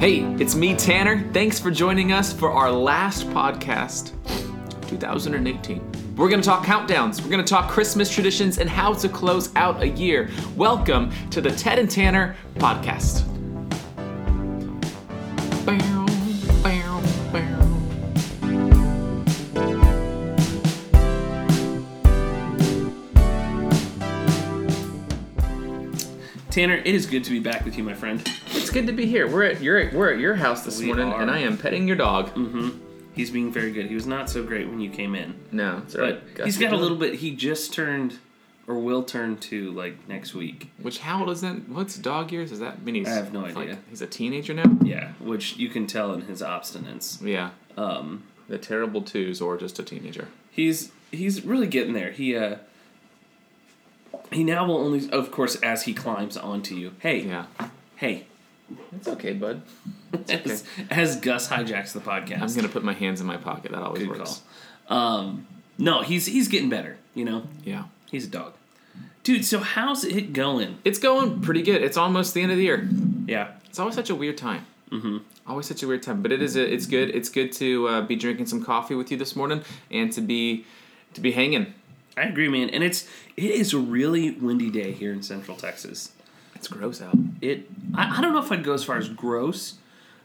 Hey, it's me, Tanner. Thanks for joining us for our last podcast, 2018. We're going to talk countdowns, we're going to talk Christmas traditions, and how to close out a year. Welcome to the Ted and Tanner podcast. Bow, Tanner, it is good to be back with you, my friend. It's good to be here. We're at your we're at your house this We morning, are. and I am petting your dog. Mm-hmm. He's being very good. He was not so great when you came in, No, it's all but right. He's got a little bit. He just turned, or will turn to like next week. Which how old is that? What's dog years? Is that? I mean, he's I have no like- idea. he's a teenager now. Yeah, which you can tell in his obstinance. Yeah, Um, the terrible twos, or just a teenager. he's he's really getting there. He uh, he now will only, of course, as he climbs onto you. Hey, Yeah, hey, it's okay, bud. as, as Gus hijacks the podcast. I'm gonna put my hands in my pocket. That always Good works. Um, no, he's he's getting better. You know, Yeah, he's a dog, dude. So how's it going? it's going pretty good. It's almost the end of the year. Yeah. It's always such a weird time. Mm-hmm. Always such a weird time, but it is. A, it's good. It's good to uh, be drinking some coffee with you this morning and to be to be hanging. I agree, man. And it's it is a really windy day here in Central Texas. It's gross out. It I, I don't know if I'd go as far as gross,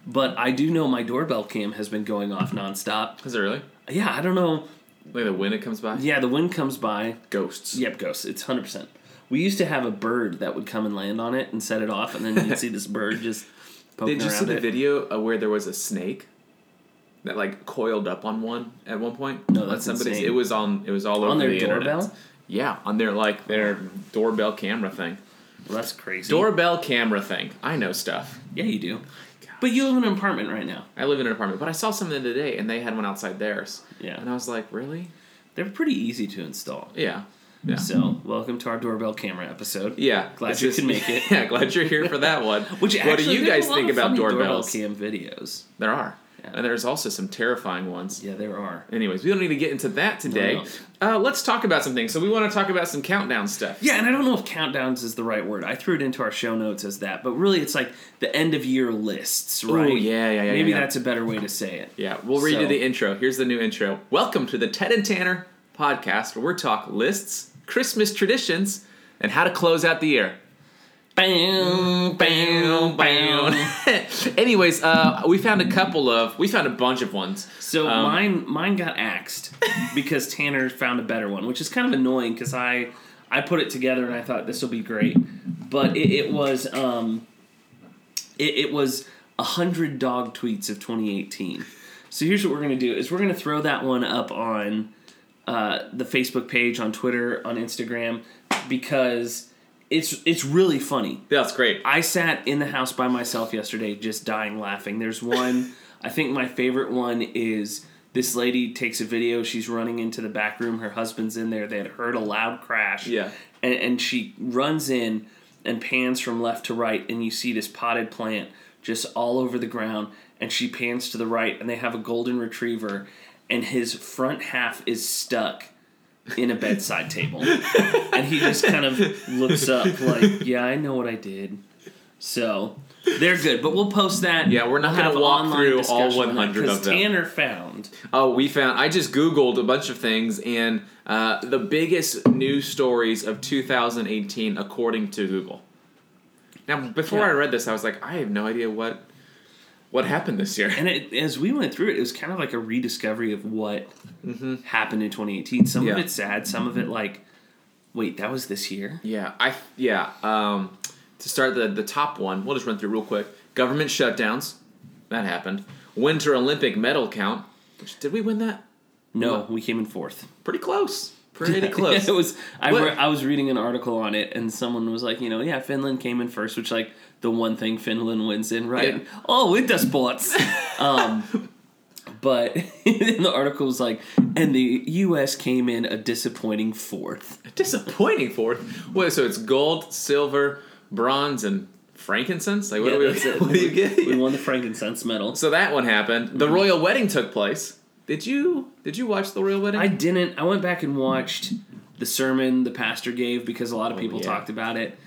but I do know my doorbell cam has been going off nonstop. Is it really? Yeah, I don't know. Like the wind it comes by. Yeah, the wind comes by. Ghosts. Yep, ghosts. It's hundred percent. We used to have a bird that would come and land on it and set it off, and then you'd see this bird just poking Did you see the video where there was a snake that like coiled up on one at one point? No, On that's somebody's. insane. It was on. It was all over On their the internet. doorbell? Yeah, on their like their doorbell camera thing. Well, that's crazy. Doorbell camera thing. I know stuff. Yeah, you do. But you live in an apartment right now. I live in an apartment, but I saw something today, and they had one outside theirs. Yeah. And I was like, really? They're pretty easy to install. Yeah. Yeah. So, welcome to our doorbell camera episode. Yeah. Glad you could make it. Yeah, glad you're here for that one. Which what do you guys think about doorbells? Doorbell cam videos. There are. And there's also some terrifying ones. Yeah, there are. Anyways, we don't need to get into that today. Uh, let's talk about some things. So we want to talk about some countdown stuff. Yeah, and I don't know if countdowns is the right word. I threw it into our show notes as that, but really it's like the end of year lists, right? Oh yeah, yeah, yeah, Maybe yeah. that's a better way to say it. Yeah, we'll redo So- the intro. Here's the new intro. Welcome to the Ted and Tanner podcast, where we talk lists, Christmas traditions, and how to close out the year. Bam, bam, bam. Anyways, uh, we found a couple of, we found a bunch of ones. So Um, mine mine got axed because Tanner found a better one, which is kind of annoying because I I put it together and I thought this will be great, but it, it was um it, it was a hundred dog tweets of 2018. So here's what we're gonna do: is we're gonna throw that one up on uh, the Facebook page, on Twitter, on Instagram, because it's it's really funny. That's great. I sat in the house by myself yesterday, just dying laughing. There's one, I think my favorite one is this lady takes a video. She's running into the back room. Her husband's in there. They had heard a loud crash. Yeah. And, and she runs in and pans from left to right, and you see this potted plant just all over the ground. And she pans to the right, and they have a golden retriever, and his front half is stuck in a bedside table. and he just kind of looks up like, "Yeah, I know what I did." So they're good, but we'll post that. Yeah, we're not We'll gonna walk through all discussion on 100 of them. Tanner found Oh, we found. I just Googled a bunch of things, and uh, the biggest news stories of 2018 according to Google. Now, before Yeah. I read this, I was like, I have no idea what what happened this year. And it, as we went through it, it was kind of like a rediscovery of what happened in 2018. Some of Mm-hmm. It sad, some of it like, wait, that was this year. Yeah, I yeah. Um, to start the the top one, we'll just run through real quick. Government shutdowns, that happened. Winter Olympic medal count. Which, did we win that? No, we came in fourth. Pretty close. Pretty close. it was. I, re- I was reading an article on it, and someone was like, you know, yeah, Finland came in first, which like the one thing Finland wins in, right? Yeah. Oh, winter sports. um, but in the article was like, and the U.S. came in a disappointing fourth. Disappointing fourth. What? So it's gold, silver, bronze, and frankincense. Like what Yeah, do we? What do you get? We won the frankincense medal. So that one happened. The royal wedding took place. Did you did you watch the royal wedding? I didn't. I went back and watched the sermon the pastor gave because a lot of people yeah. talked about it.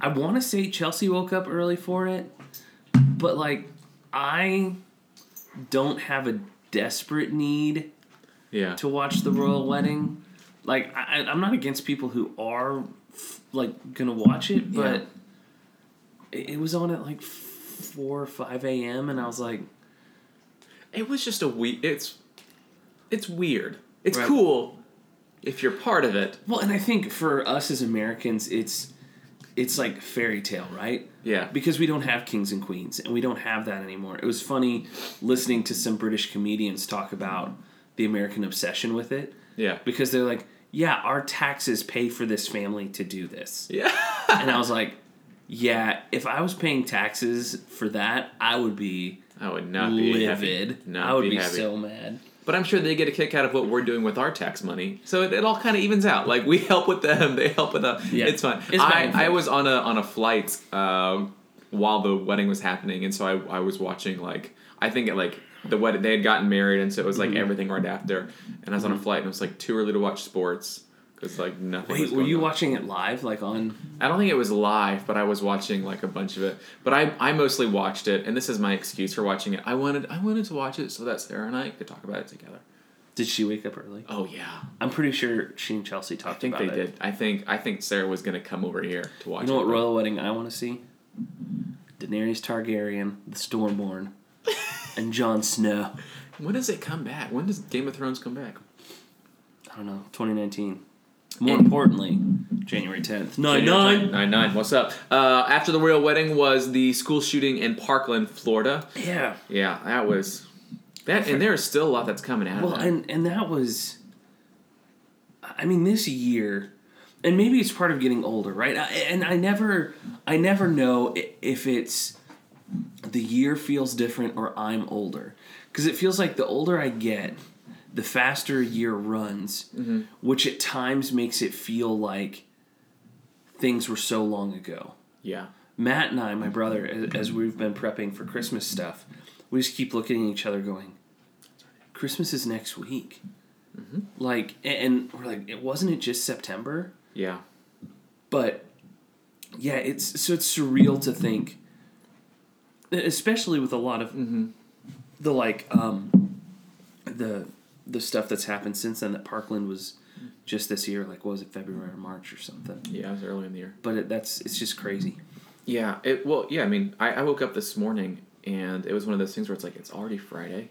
I want to say Chelsea woke up early for it, but like I don't have a desperate need Yeah. to watch the royal wedding. Like I, I'm not against people who are f- like gonna watch it, but it, it was on at like four or five a.m. and I was like, It was just a we. It's it's weird. It's Right. cool if you're part of it. well, and I think for us as Americans, it's it's like fairy tale, right? Yeah. Because we don't have kings and queens, and we don't have that anymore. It was funny listening to some British comedians talk about the American obsession with it. Yeah. Because they're like, yeah, our taxes pay for this family to do this. Yeah. and I was like, yeah, if I was paying taxes for that, I would be I would not be livid. I would be, happy. so mad. But I'm sure they get a kick out of what we're doing with our tax money. So it, it all kind of evens out. Like we help with them, they help with us. Yeah. It's fine. It's I, I was on a on a flight um, while the wedding was happening, and so I, I was watching like I think it like the wedding they had gotten married, and so it was Mm-hmm. like everything right after. And I was on a flight, and it was like too early to watch sports because like nothing. Wait, were you on. watching it live, like on? I don't think it was live, but I was watching like a bunch of it. But I, I mostly watched it, and this is my excuse for watching it. I wanted I wanted to watch it so that Sarah and I could talk about it together. Did she wake up early? Oh yeah, I'm pretty sure she and Chelsea talked. I think about they it. did. I think I think Sarah was gonna come over here to watch. You know what royal wedding I want to see? Daenerys Targaryen, the Stormborn, and Jon Snow. When does it come back? When does Game of Thrones come back? I don't know, 2019. More And- importantly, January 10th. Nine nine. Nine nine. What's up? Uh, after the royal wedding was the school shooting in Parkland, Florida. Yeah. Yeah, that was that, and there is still a lot that's coming out. Well, of that. and and that was, I mean, this year, and maybe it's part of getting older, right? I, and I never, I never know if it's the year feels different or I'm older, because it feels like the older I get, the faster a year runs, mm-hmm. which at times makes it feel like things were so long ago. yeah, Matt and I, my brother, as, as we've been prepping for Christmas stuff, we just keep looking at each other going, Christmas is next week. Mm-hmm. Like, and we're like, it wasn't it just September? yeah, But yeah, it's so it's surreal to think, especially with a lot of mm-hmm. the like um, the the stuff that's happened since then. That Parkland was just this year, like what was it February or March or something? yeah. It was early in the year. But it, that's it's just crazy. Yeah, it well, yeah. I mean, I, I woke up this morning and it was one of those things where it's like it's already Friday.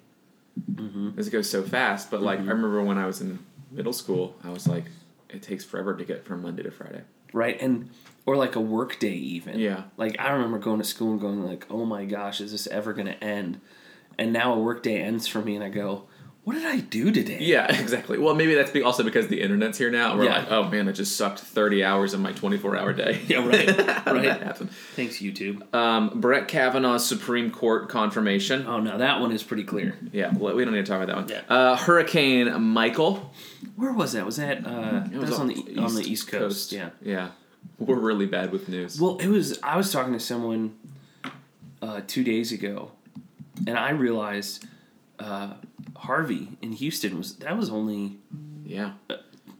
Mm-hmm. As it goes so fast, but like I remember when I was in middle school, I was like, it takes forever to get from Monday to Friday. right and or like a work day even Yeah. like i remember going to school and going like oh my gosh is this ever going to end and now a work day ends for me and i go what did i do today Yeah, exactly. Well, maybe that's also because the internet's here now. We're Yeah. like, oh man, it just sucked thirty hours of my twenty-four hour day. yeah right did that right happen? thanks youtube Um, Brett Kavanaugh's Supreme Court confirmation. oh no that one is pretty clear Yeah, well, we don't need to talk about that one. Yeah. Uh, Hurricane Michael. where was that was that uh It that was on the on the east coast, yeah Yeah. We're really bad with news. well it was i was talking to someone uh two days ago and i realized uh harvey in houston was that was only yeah.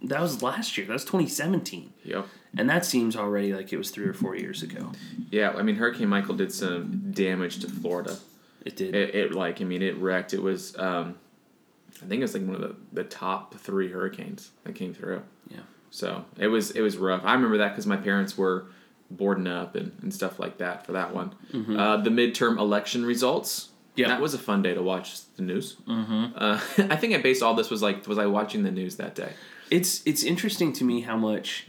that was last year that was 2017 Yep. And that seems already like it was three or four years ago. Yeah, I mean, Hurricane Michael did some damage to Florida. It did. It, it like, I mean, it wrecked. It was, um, I think it was like one of the, the top three hurricanes that came through. yeah. So it was it was rough. I remember that because my parents were boarding up and, and stuff like that for that one. Uh, the midterm election results. Yeah. that was a fun day to watch the news. Mm-hmm. Uh, I think I based all this was like was I watching the news that day? It's it's interesting to me how much.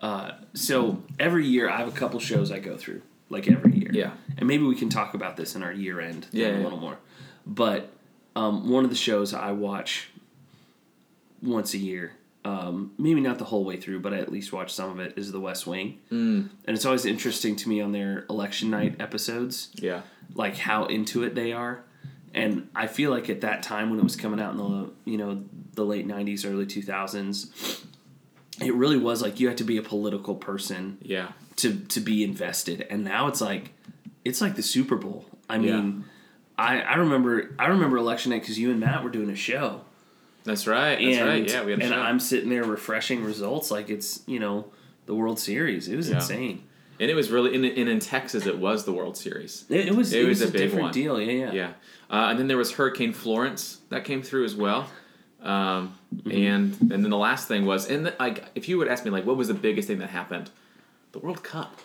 Uh, so every year I have a couple shows I go through, like every year. Yeah. And maybe we can talk about this in our year end thing Yeah, a little more. But um, one of the shows I watch once a year, um, maybe not the whole way through, but I at least watch some of it, is The West Wing. Mm. And it's always interesting to me on their election night episodes. Yeah, like how into it they are and i feel like at that time when it was coming out in the you know the late 90s early 2000s it really was like you had to be a political person yeah, to to be invested and now it's like it's like the super bowl i mean I, I remember I remember election night because you and Matt were doing a show, that's right. That's and right. Yeah, we had and show. I'm sitting there refreshing results like it's you know the World Series. It was Yeah. insane. And it was really in, in in Texas. It was the World Series. It, it was It it, was was, a a, big different one. deal. Yeah, yeah. Yeah, uh, and then there was Hurricane Florence that came through as well. Um, Mm-hmm. and and then the last thing was, and the, like if you would ask me like what was the biggest thing that happened, the World Cup.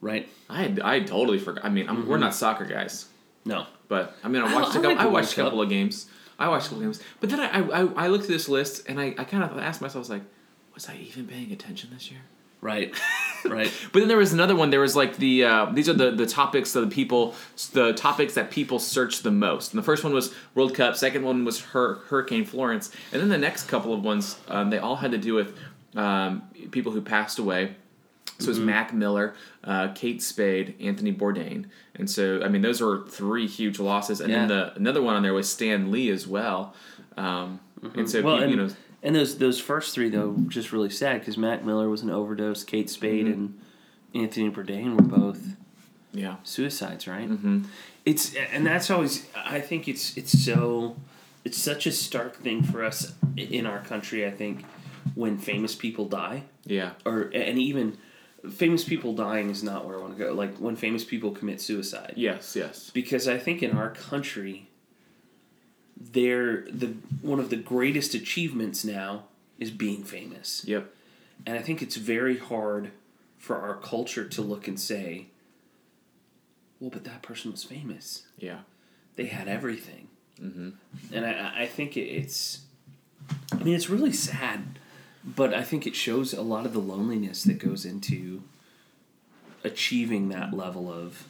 Right. I had, I totally forgot. I mean, I'm, we're not soccer guys, No. but I mean, I I- watched a I couple. like I the watched a couple of games. I watched a couple games, but then I, I I looked at this list and I, I kind of asked myself, I was like, was I even paying attention this year? Right. right. But then there was another one. There was like the uh, these are the the topics that the people the topics that people search the most. And the first one was World Cup. Second one was Hur- Hurricane Florence. And then the next couple of ones um, they all had to do with um, people who passed away. So it was Mac Miller, uh, Kate Spade, Anthony Bourdain, and so I mean those are three huge losses. And then the another one on there was Stan Lee as well. Um, And so Well, you, and, you know and those those first three though just really sad because Mac Miller was an overdose, Kate Spade Mm-hmm. and Anthony Bourdain were both yeah suicides, right? hmm It's and that's always I think it's it's so it's such a stark thing for us in our country. I think when famous people die, yeah or and even famous people dying is not where I want to go. Like when famous people commit suicide, yes yes because I think in our country, they're the one of the greatest achievements now is being famous, yep and I think it's very hard for our culture to look and say, "Well, but that person was famous." yeah they had everything. hmm And I, I think it's, I mean, it's really sad, but I think it shows a lot of the loneliness that goes into achieving that level of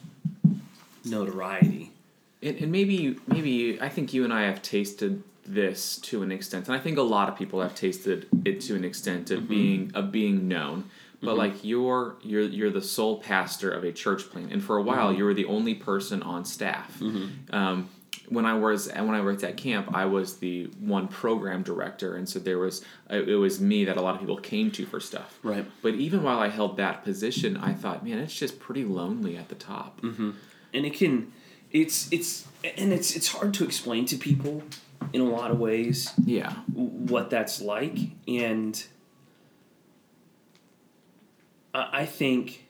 notoriety. And, and maybe maybe I think you and I have tasted this to an extent, and I think a lot of people have tasted it to an extent of mm-hmm. being of being known. But mm-hmm. like you're you're you're the sole pastor of a church plant, and for a while mm-hmm. you were the only person on staff. Um, when I was and when I worked at camp, I was the one program director, and so there was it it was me that a lot of people came to for stuff. Right. But even while I held that position, I thought, man, it's just pretty lonely at the top. And it can, it's, it's, and it's, it's hard to explain to people in a lot of ways Yeah. what that's like and I think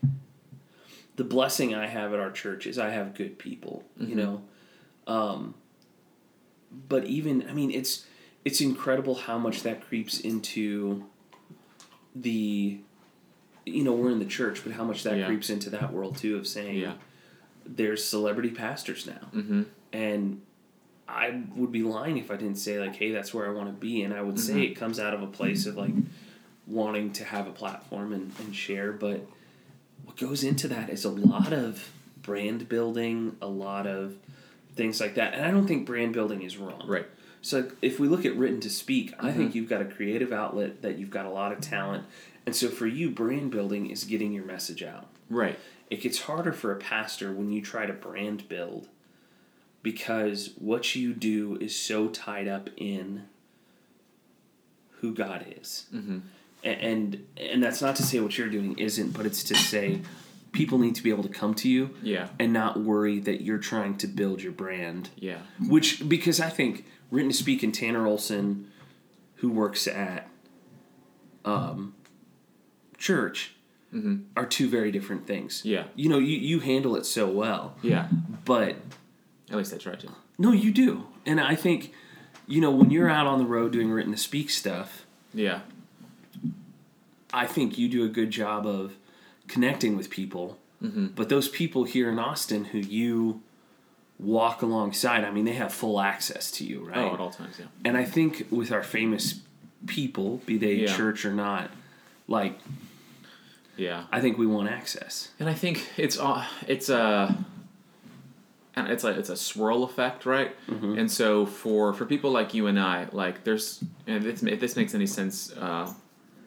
the blessing I have at our church is I have good people, you know. Um, but even I mean it's it's incredible how much that creeps into the you know we're in the church but how much that Yeah. creeps into that world too of saying Yeah. There's celebrity pastors now Mm-hmm. and I would be lying if I didn't say like, hey, that's where I want to be, and I would say Mm-hmm. it comes out of a place of like wanting to have a platform and, and share. But what goes into that is a lot of brand building, a lot of things like that, and I don't think brand building is wrong. Right. So if we look at written to speak, I Mm-hmm. think you've got a creative outlet that you've got a lot of talent, and so for you, brand building is getting your message out Right. It gets harder for a pastor when you try to brand build because what you do is so tied up in who God is. Mm-hmm. A- And and that's not to say what you're doing isn't, but it's to say people need to be able to come to you Yeah. and not worry that you're trying to build your brand. Yeah. Which because I think written to speak and Tanner Olson, who works at um, church, Mm-hmm. are two very different things. Yeah. You know, you, you handle it so well, Yeah. but At least I tried to. no, you do. And I think, you know, when you're out on the road doing written to speak stuff, Yeah. I think you do a good job of connecting with people. Mm-hmm. But those people here in Austin who you walk alongside, I mean, they have full access to you, right? Oh, at all times. Yeah. And I think with our famous people, be they Yeah. church or not, like Yeah. I think we want access. And I think it's uh, it's a and it's a it's a swirl effect, right? Mm-hmm. And so for for people like you and I, like there's and if, this, if this makes any sense, uh,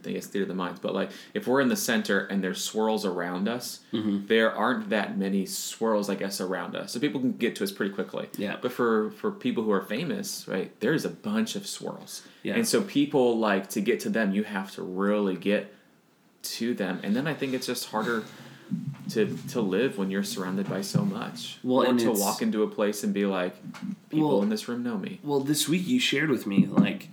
I guess theater of the minds, but like if we're in the center and there's swirls around us, Mm-hmm. there aren't that many swirls, I guess, around us. So people can get to us pretty quickly. Yeah. But for for people who are famous, right, there's a bunch of swirls. Yeah. And so people like to get to them, you have to really get to them, and then I think it's just harder to to live when you're surrounded by so much. Well, or and to walk into a place and be like, people Well- in this room know me. Well, this week you shared with me like,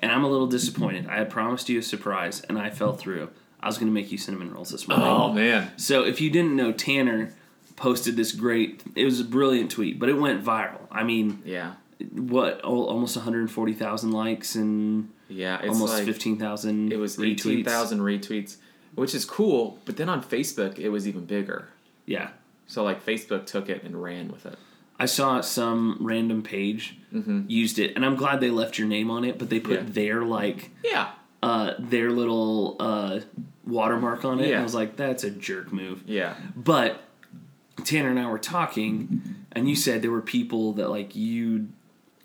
and I'm a little disappointed. I had promised you a surprise, and I fell through. I was going to make you cinnamon rolls this morning. Oh man. So if you didn't know, Tanner posted this great. It was a brilliant tweet, but it went viral. I mean, Yeah. what? al- Almost 140,000 likes and Yeah. It's almost like, 15,000. It was retweets. eighteen thousand retweets, which is cool. But then on Facebook, it was even bigger. Yeah, So like Facebook took it and ran with it. I saw some random page used it, and I'm glad they left your name on it. But they put Mm-hmm. Yeah. their like Yeah. uh, their little uh, watermark on it. And Yeah. I was like, that's a jerk move. Yeah. But Tanner and I were talking, and you said there were people that like you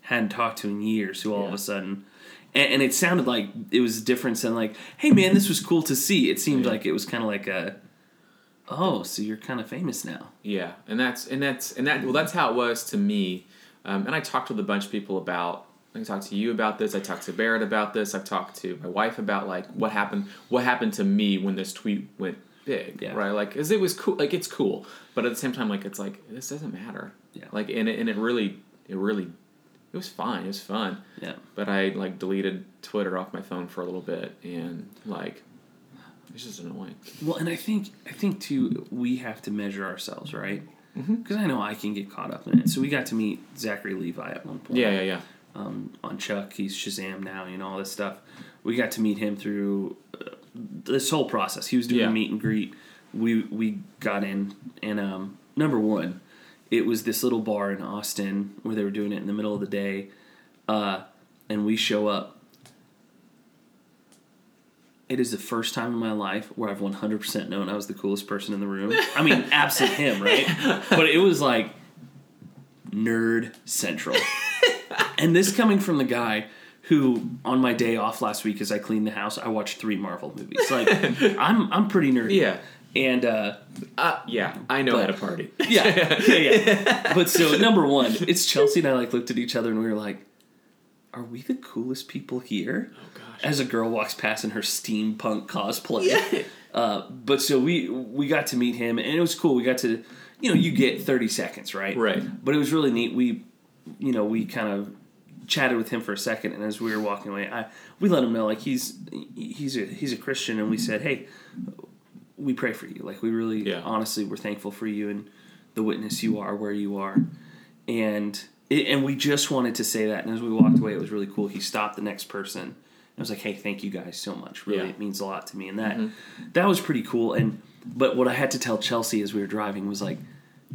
hadn't talked to in years who all of a sudden, and, and it sounded like it was different than like, hey man, this was cool to see. It seemed Yeah. like it was kind of like a, oh, so you're kind of famous now. Yeah, and that's and that's and that well, that's how it was to me. Um, and I talked with a bunch of people about. I talked to you about this. I talked to Barrett about this. I've talked to my wife about like what happened. What happened to me when this tweet went big, Yeah. right? Like, cause it was cool. Like, it's cool, but at the same time, like, it's like this doesn't matter. Yeah. Like, and it, and it really, it really, it was fine. It was fun. Yeah. But I like deleted Twitter off my phone for a little bit, and like, it's just annoying. Well, and I think I think too we have to measure ourselves, right? Mm-hmm. Because I know I can get caught up in it. So we got to meet Zachary Levi at one point. Yeah, yeah, yeah. um, on Chuck. He's Shazam now, you know, all this stuff. We got to meet him through uh, this whole process. He was doing Yeah. a meet and greet. We we got in, and um, number one, it was this little bar in Austin where they were doing it in the middle of the day, uh, and we show up. It is the first time in my life where I've 100% known I was the coolest person in the room. I mean, absent him, right? But it was like nerd central. and this coming from the guy who, on my day off last week, as I cleaned the house, I watched three Marvel movies. Like, I'm I'm pretty nerdy. Yeah. And uh, Uh, yeah, I know But- how to party. yeah, yeah, yeah. But so number one, it's Chelsea and I like looked at each other and we were like, "Are we the coolest people here?" Oh gosh. As a girl walks past in her steampunk cosplay. Uh, but so we we got to meet him and it was cool. We got to, you know, you get thirty seconds, right? Right. But it was really neat. We, you know, we kind of chatted with him for a second, and as we were walking away, I we let him know like he's he's a he's a Christian, and we said, hey, we pray for you. Like we really, Yeah. honestly, we're thankful for you and the witness you are where you are, and it, and we just wanted to say that. And as we walked away, it was really cool. He stopped the next person. and was like, "Hey, thank you guys so much. Really, Yeah. it means a lot to me." And that mm-hmm. that was pretty cool. And but what I had to tell Chelsea as we were driving was like,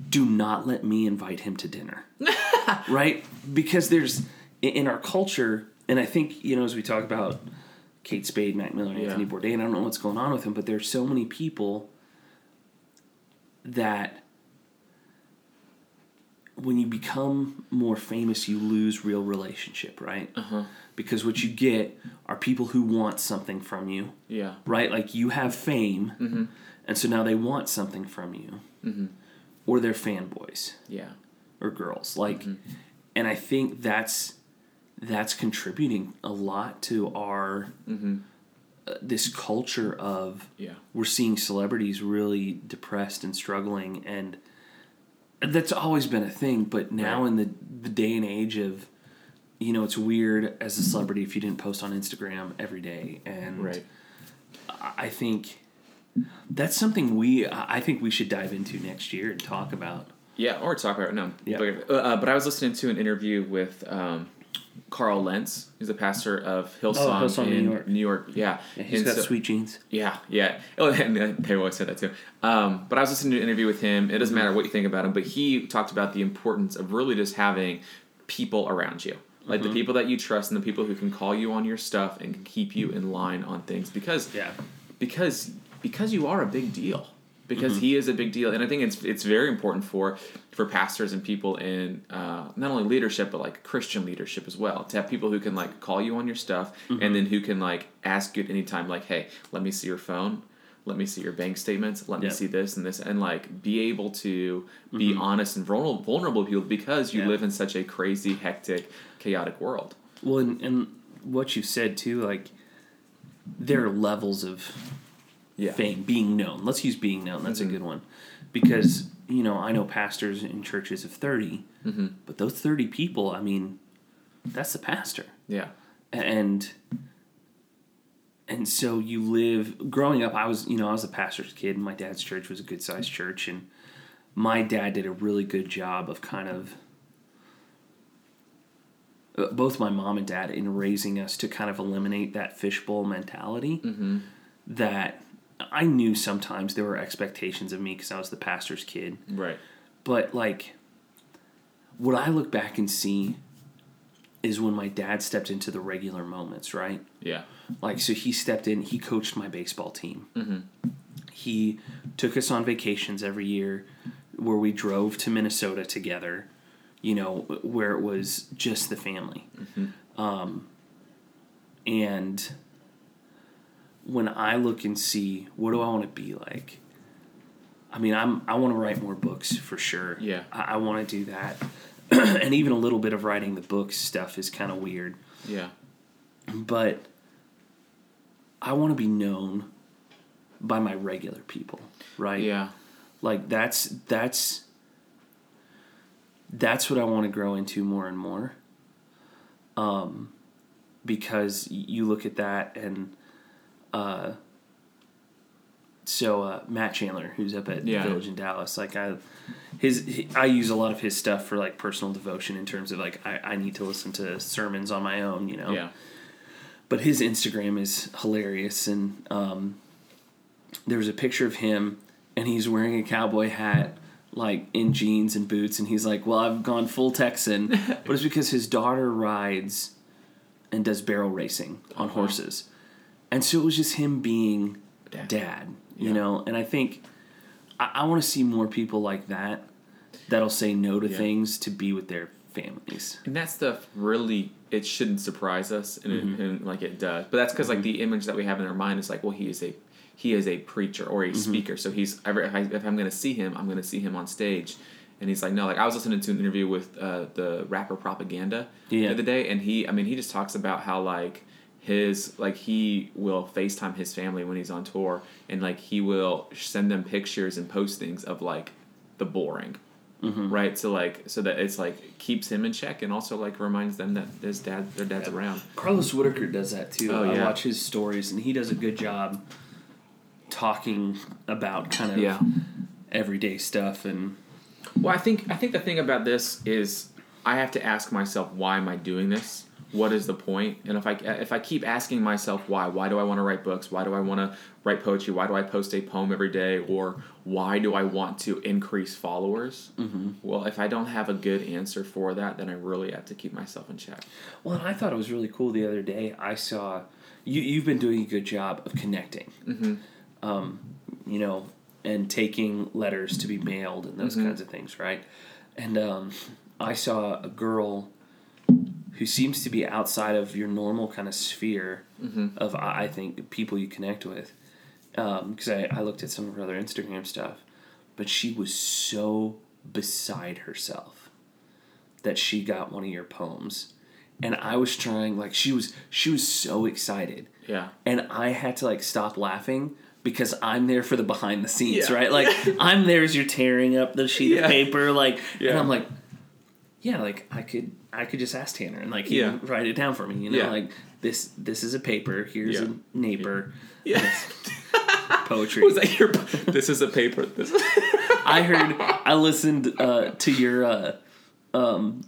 "Do not let me invite him to dinner." right? Because there's in our culture, and I think you know as we talk about Kate Spade, Mac Miller, Yeah. Anthony Bourdain, I don't know what's going on with him, but there's so many people that when you become more famous, you lose real relationship, right? Uh-huh. Because what you get are people who want something from you, Yeah. right? Like you have fame, Mm-hmm. and so now they want something from you, or they're fanboys Yeah. or girls like Mm-hmm. and i think that's that's contributing a lot to our uh, this culture of Mm-hmm. Yeah. we're seeing celebrities really depressed and struggling and that's always been a thing but now Right. in the the day and age of you know it's weird as a celebrity if you didn't post on instagram every day and Right. I think that's something we I think we should dive into next year and talk about Yeah, or talk about. No. Yeah. But, uh, but I was listening to an interview with um, Carl Lentz. He's the pastor of Hillsong, Oh, Hillsong, in New York. New York, yeah. yeah, he's And got so- sweet jeans Yeah, yeah. Oh, and uh, they always said that too. Um, but I was listening to an interview with him. It doesn't matter what you think about him, but he talked about the importance of really just having people around you. Like Mm-hmm. the people that you trust and the people who can call you on your stuff and can keep you in line on things because yeah because because you are a big deal because Mm-hmm. he is a big deal and i think it's it's very important for for pastors and people in uh, not only leadership but like christian leadership as well to have people who can like call you on your stuff Mm-hmm. and then who can like ask you at any time like hey let me see your phone let me see your bank statements let me see this and this and like be able to be honest and vulnerable vulnerable people because you Mm-hmm. Yeah. live in such a crazy hectic chaotic world Well, and, and what you said too, like there are levels of yeah fame, being known. Let's use being known. That's Mhm. a good one, because you know I know pastors in churches of 30 Mhm. but those thirty people, I mean, that's the pastor, yeah and and so you live growing up i was you know i was a pastor's kid and my dad's church was a good sized church and my dad did a really good job of kind of uh, both my mom and dad in raising us to kind of eliminate that fishbowl mentality that i knew sometimes there were expectations of me because i was the pastor's kid Right. but like what i look back and see is when my dad stepped into the regular moments right Yeah. like, so he stepped in, he coached my baseball team. Mm-hmm. He took us on vacations every year where we drove to Minnesota together, you know, where it was just the family. Um, and when I look and see what do I want to be like, I mean, I'm I want to write more books for sure. Yeah. I, I want to do that, and even a little bit of writing the books stuff is kind of weird Yeah. but I want to be known by my regular people, right? Yeah. Like that's that's that's what I want to grow into more and more. Um because you look at that and uh so uh, Matt Chandler, who's up at Yeah. Village in Dallas, like I, his he, I use a lot of his stuff for like personal devotion in terms of like I, I need to listen to sermons on my own, you know Yeah. but his Instagram is hilarious. And um, there was a picture of him, and he's wearing a cowboy hat, like in jeans and boots. And he's like, "Well, I've gone full Texan," but it's because his daughter rides and does barrel racing on horses, and so it was just him being Dad. dad, you Yeah. know. And I think I, I want to see more people like that that'll say no to Yeah. things to be with their families. And that stuff really it shouldn't surprise us, and, Mm-hmm. it, and like it does. But that's because like the image that we have in our mind is like, well, he is a he is a preacher or a Mm-hmm. speaker. So he's if, I, if I'm going to see him, I'm going to see him on stage. And he's like, no, like I was listening to an interview with uh, the rapper Propaganda Yeah. the other day, and he, I mean, he just talks about how like his like he will FaceTime his family when he's on tour, and like he will send them pictures and postings of like the boring Mm-hmm. right? So like, so that it's like keeps him in check, and also like reminds them that his dad, their dad's around. Carlos Whitaker does that too. Oh, I yeah. watch his stories, and he does a good job talking about kind of Yeah. everyday stuff. And Well, I think I think the thing about this is I have to ask myself why am I doing this? What is the point? And if I if I keep asking myself why, why do I want to write books? Why do I want to write poetry? Why do I post a poem every day? Or why do I want to increase followers? Mm-hmm. Well, if I don't have a good answer for that, then I really have to keep myself in check. well, and I thought it was really cool the other day. I saw you. You've been doing a good job of connecting. Mm-hmm. Um, you know, and taking letters to be mailed and those Mhm. kinds of things, right? And um, I saw a girl who seems to be outside of your normal kind of sphere Mm-hmm. of I think people you connect with. Because I, I looked at some of her other Instagram stuff, but she was so beside herself that she got one of your poems, and I was trying like she was she was so excited, Yeah. and I had to like stop laughing because I'm there for the behind the scenes, Yeah. right? Like I'm there as you're tearing up the sheet Yeah. of paper, like, and I'm like, yeah, like I could I could just ask Tanner and like he Yeah. would write it down for me, you know, Yeah. like this this is a paper, here's Yeah. a neighbor, Yeah. poetry. Was that your? This is a paper. This. I heard I listened uh, to your uh, um,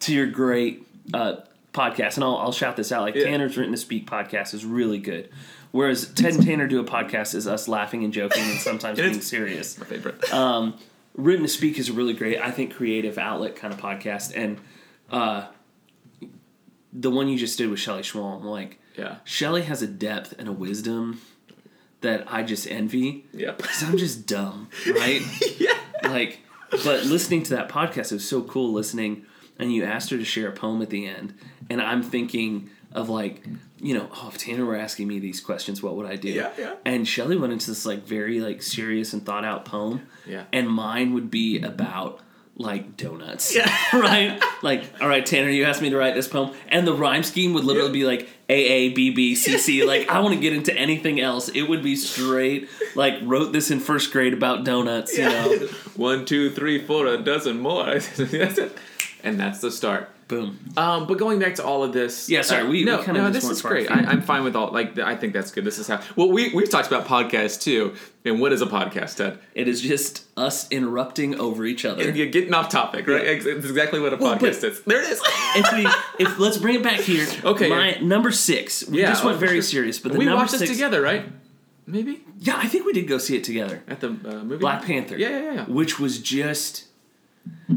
to your great uh, podcast, and I'll, I'll shout this out. Like. Tanner's written to speak podcast is really good, whereas Ted and Tanner do a podcast is us laughing and joking and sometimes being serious. My favorite. Um, written to speak is a really great, I think, creative outlet kind of podcast, and uh, the one you just did with Shelley Schwalm, like yeah. Shelley has a depth and a wisdom that I just envy Yeah. because I'm just dumb, right? yeah. like but listening to that podcast it was so cool listening and you asked her to share a poem at the end and i'm thinking of like you know oh if tanner were asking me these questions what would i do Yeah, yeah. and shelly went into this like very like serious and thought out poem Yeah. and mine would be about like donuts Yeah. right like all right tanner you asked me to write this poem and the rhyme scheme would literally be like a a b b c c like i want to get into anything else it would be straight like wrote this in first grade about donuts you know One, two, three, four, a dozen more. And that's the start. Boom. Um, but going back to all of this, Yeah, sorry, uh, we- we no, kinda no, this is great. I, I'm fine with all. Like, I think that's good. This is how. Well, we we've talked about podcasts too, and what is a podcast, Ted? It is just us interrupting over each other. You're getting off topic, right? Yeah. It's exactly what a Well, podcast is. There it is. if we if let's bring it back here. Okay, My number six. We Yeah, just went oh, very sure. serious, but the we watched six. this together, right? Maybe Yeah, I think we did go see it together. at the uh, movie. Black Panther. Yeah, yeah, yeah, yeah. Which was just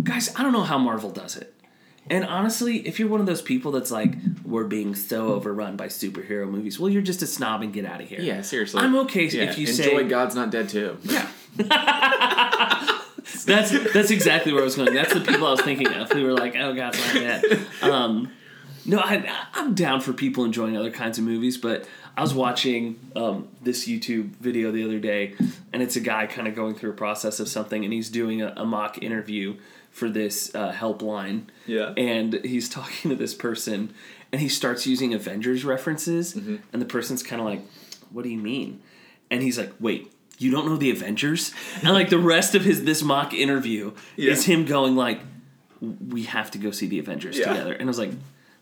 guys, I don't know how Marvel does it. And honestly, if you're one of those people that's like, we're being so overrun by superhero movies, well, you're just a snob and get out of here. Yeah, seriously. I'm okay Yeah, if you enjoy say Enjoy God's Not Dead too. Yeah. that's that's exactly where I was going. That's the people I was thinking of who were like, "Oh God, not that." Um, no, I, I'm down for people enjoying other kinds of movies, but I was watching um, this YouTube video the other day, and it's a guy kind of going through a process of something, and he's doing a, a mock interview for this uh, helpline. Yeah. and he's talking to this person, and he starts using Avengers references, Mm-hmm. and the person's kind of like, "What do you mean?" And he's like, "Wait." You don't know the Avengers, and like the rest of his this mock interview Yeah. is him going like, "We have to go see the Avengers Yeah. together," and I was like,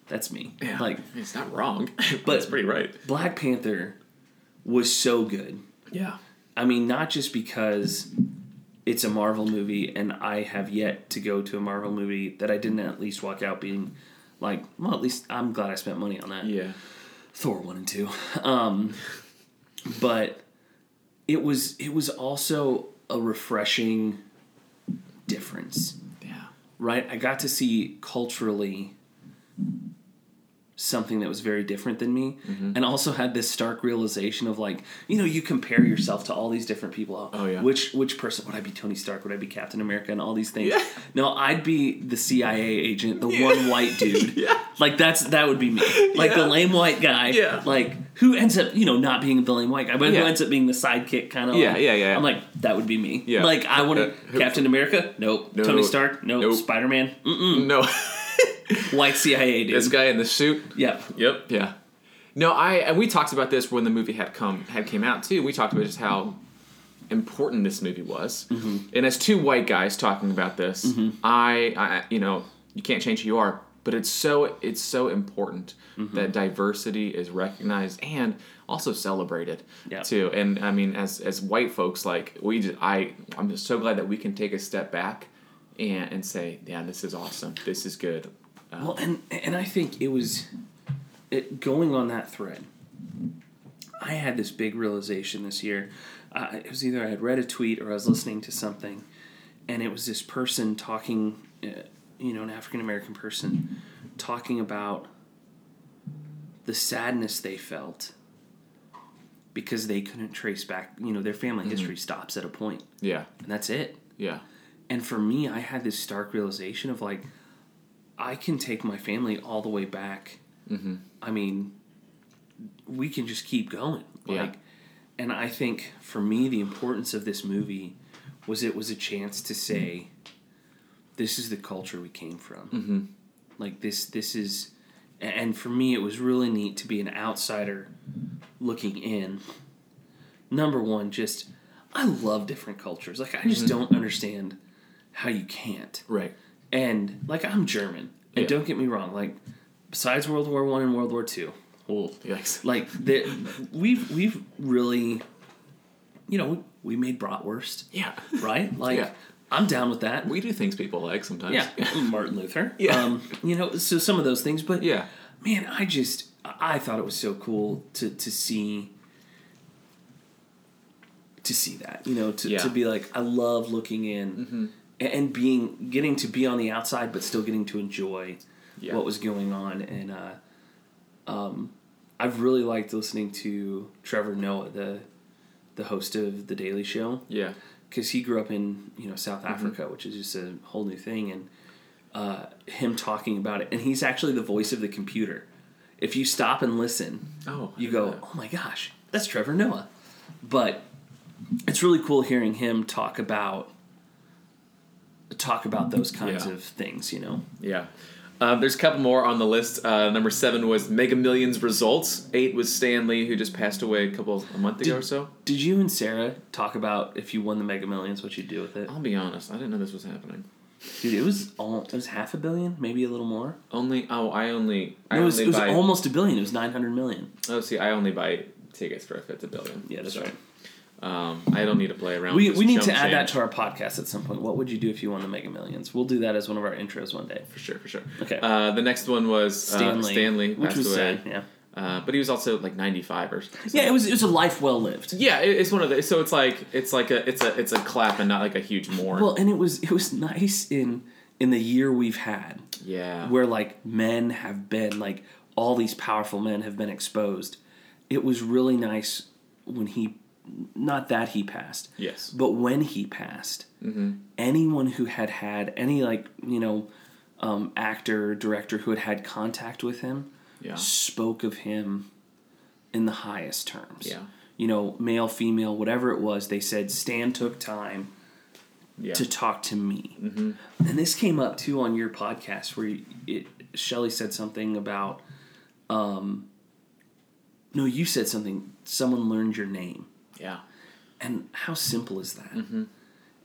"That's me." Yeah. Like it's not wrong, but But- it's pretty right. Black Panther was so good. Yeah. I mean, not just because it's a Marvel movie, and I have yet to go to a Marvel movie that I didn't at least walk out being like, well, at least I'm glad I spent money on that. Yeah. Thor one and two, um, but it was it was also a refreshing difference, Yeah. right? I got to see culturally something that was very different than me Mm-hmm. and also had this stark realization of like you know you compare yourself to all these different people Oh, yeah. which which person would i be tony stark would i be captain america and all these things Yeah. no i'd be the cia agent the Yeah. one white dude Yeah. like that's that would be me like Yeah. the lame white guy Yeah. like who ends up you know not being the lame white guy but who ends up being the sidekick kind of Yeah, like, yeah, yeah. i'm like that would be me Yeah. like i want Uh, to who- captain america nope No. tony stark nope, Nope. spider-man Mm-mm. No. white cia dude this guy in the suit. yep Yep. Yeah. No, I and we talked about this when the movie had come had came out too. We talked about just how important this movie was. Mm-hmm. And as two white guys talking about this, I, I you know you can't change who you are, but it's so it's so important Mm-hmm. that diversity is recognized and also celebrated Yeah. too. And I mean, as as white folks, like we just I I'm just so glad that we can take a step back and and say, yeah, this is awesome. This is good. Uh, Well, and and I think it was it going on that thread. I had this big realization this year. Uh, it was either I had read a tweet or I was listening to something, and it was this person talking, uh, you know, an African American person talking about the sadness they felt because they couldn't trace back. You know, their family history stops at a point, yeah. and that's it. Yeah. And for me, I had this stark realization of like, I can take my family all the way back. Mm-hmm. I mean, we can just keep going. Yeah. Like, and I think for me, the importance of this movie was it was a chance to say, this is the culture we came from. Mm-hmm. Like this, this is, and for me, it was really neat to be an outsider looking in. Number one, just I love different cultures. Like I just Mm-hmm. don't understand how you can't. Right. And like I'm German, and Yeah. don't get me wrong. Like besides World War One and World War Two, well, Yikes. like the, we've we've really, you know, we made bratwurst, Yeah. right? Like Yeah. I'm down with that. We do things people like sometimes. yeah, Martin Luther. Yeah. um, you know, so some of those things, but Yeah. man, I just I thought it was so cool to to see to see that you know to, Yeah. to be like I love looking in a- and being getting to be on the outside but still getting to enjoy Yeah. what was going on and uh, um, I've really liked listening to Trevor Noah the the host of the Daily Show Yeah. because he grew up in you know South Mm-hmm. Africa, which is just a whole new thing, and uh, him talking about it, and he's actually the voice of the computer. If you stop and listen, Oh. you go, "Oh my gosh, that's Trevor Noah," but it's really cool hearing him talk about talk about those kinds Yeah. of things. You know, Yeah. Um, there's a couple more on the list. Uh, number seven was Mega Millions results. Eight was Stan Lee, who just passed away a couple a month ago Did- or so. did you and Sarah talk about if you won the Mega Millions, what you'd do with it? I'll be honest, I didn't know this was happening. Dude, it was all it was half a billion, maybe a little more. Only oh, I only I No, it was, only it was buy. almost a billion. It was nine hundred million. oh, see, I only buy tickets for if it's a billion. Yeah, that's So, right. Um, I don't need to play around. We, with we need to add that to our podcast at some point. What would you do if you won the Mega Millions? We'll do that as one of our intros one day. for sure, for sure. Okay. Uh, the next one was Stan Lee, uh, Stan Lee which was away. sad. Yeah. Uh, but he was also like ninety five or. Something. Yeah, it was it was a life well lived. Yeah, it, it's one of the. So it's like it's like a it's a it's a clap and not like a huge mourn. Well, and it was it was nice in in the year we've had yeah. where like men have been like all these powerful men have been exposed. It was really nice when he not that he passed. Yes. But when he passed, anyone who had had any like you know um, actor director who had had contact with him Yeah. spoke of him in the highest terms. Yeah. You know, male, female, whatever it was, they said Stan took time Yeah. to talk to me. Mm-hmm. And this came up too on your podcast where you, it Shelly said something about um no, you said something someone learned your name. Yeah. And how simple is that? Mm-hmm.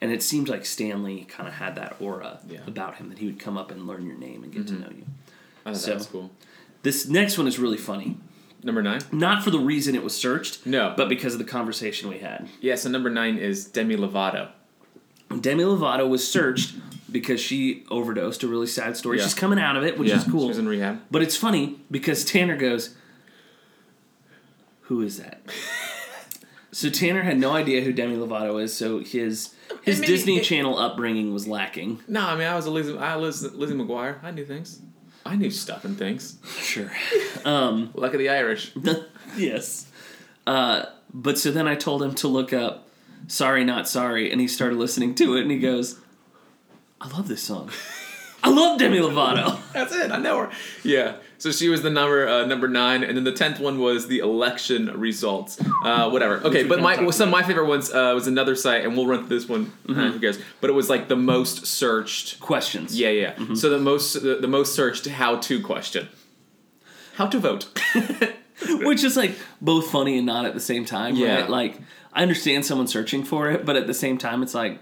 And it seems like Stan Lee kind of had that aura Yeah. Mm-hmm. about him that he would come up and learn your name and get to know you. So- that was cool. This next one is really funny. Number nine. Not for the reason it was searched, No. but because of the conversation we had. Yeah. So number nine is Demi Lovato. Demi Lovato was searched because she overdosed. A really sad story. Yeah. She's coming out of it, which yeah. is cool. She's in rehab. But it's funny because Tanner goes, "Who is that?" so Tanner had no idea who Demi Lovato is. So his his mean, Disney it- Channel upbringing was lacking. No, I mean I was a Lizzie. I was Lizzie McGuire. I knew things. I knew stuff and things. Sure. Um, Luck of the Irish. yes. Uh, but so then I told him to look up "Sorry Not Sorry," and he started listening to it, and he goes, "I love this song. I love Demi Lovato." That's it. I know her. Yeah. So she was the number uh, number nine, and then the tenth one was the election results. Uh, whatever. Okay, but my some of my favorite ones uh, was another site, and we'll run through this one. uh, who cares? But it was like the most searched. Questions. Yeah, yeah. So the most the, the most searched how to question. How to vote. which is like both funny and not at the same time. Yeah. Right? Like I understand someone searching for it, but at the same time, it's like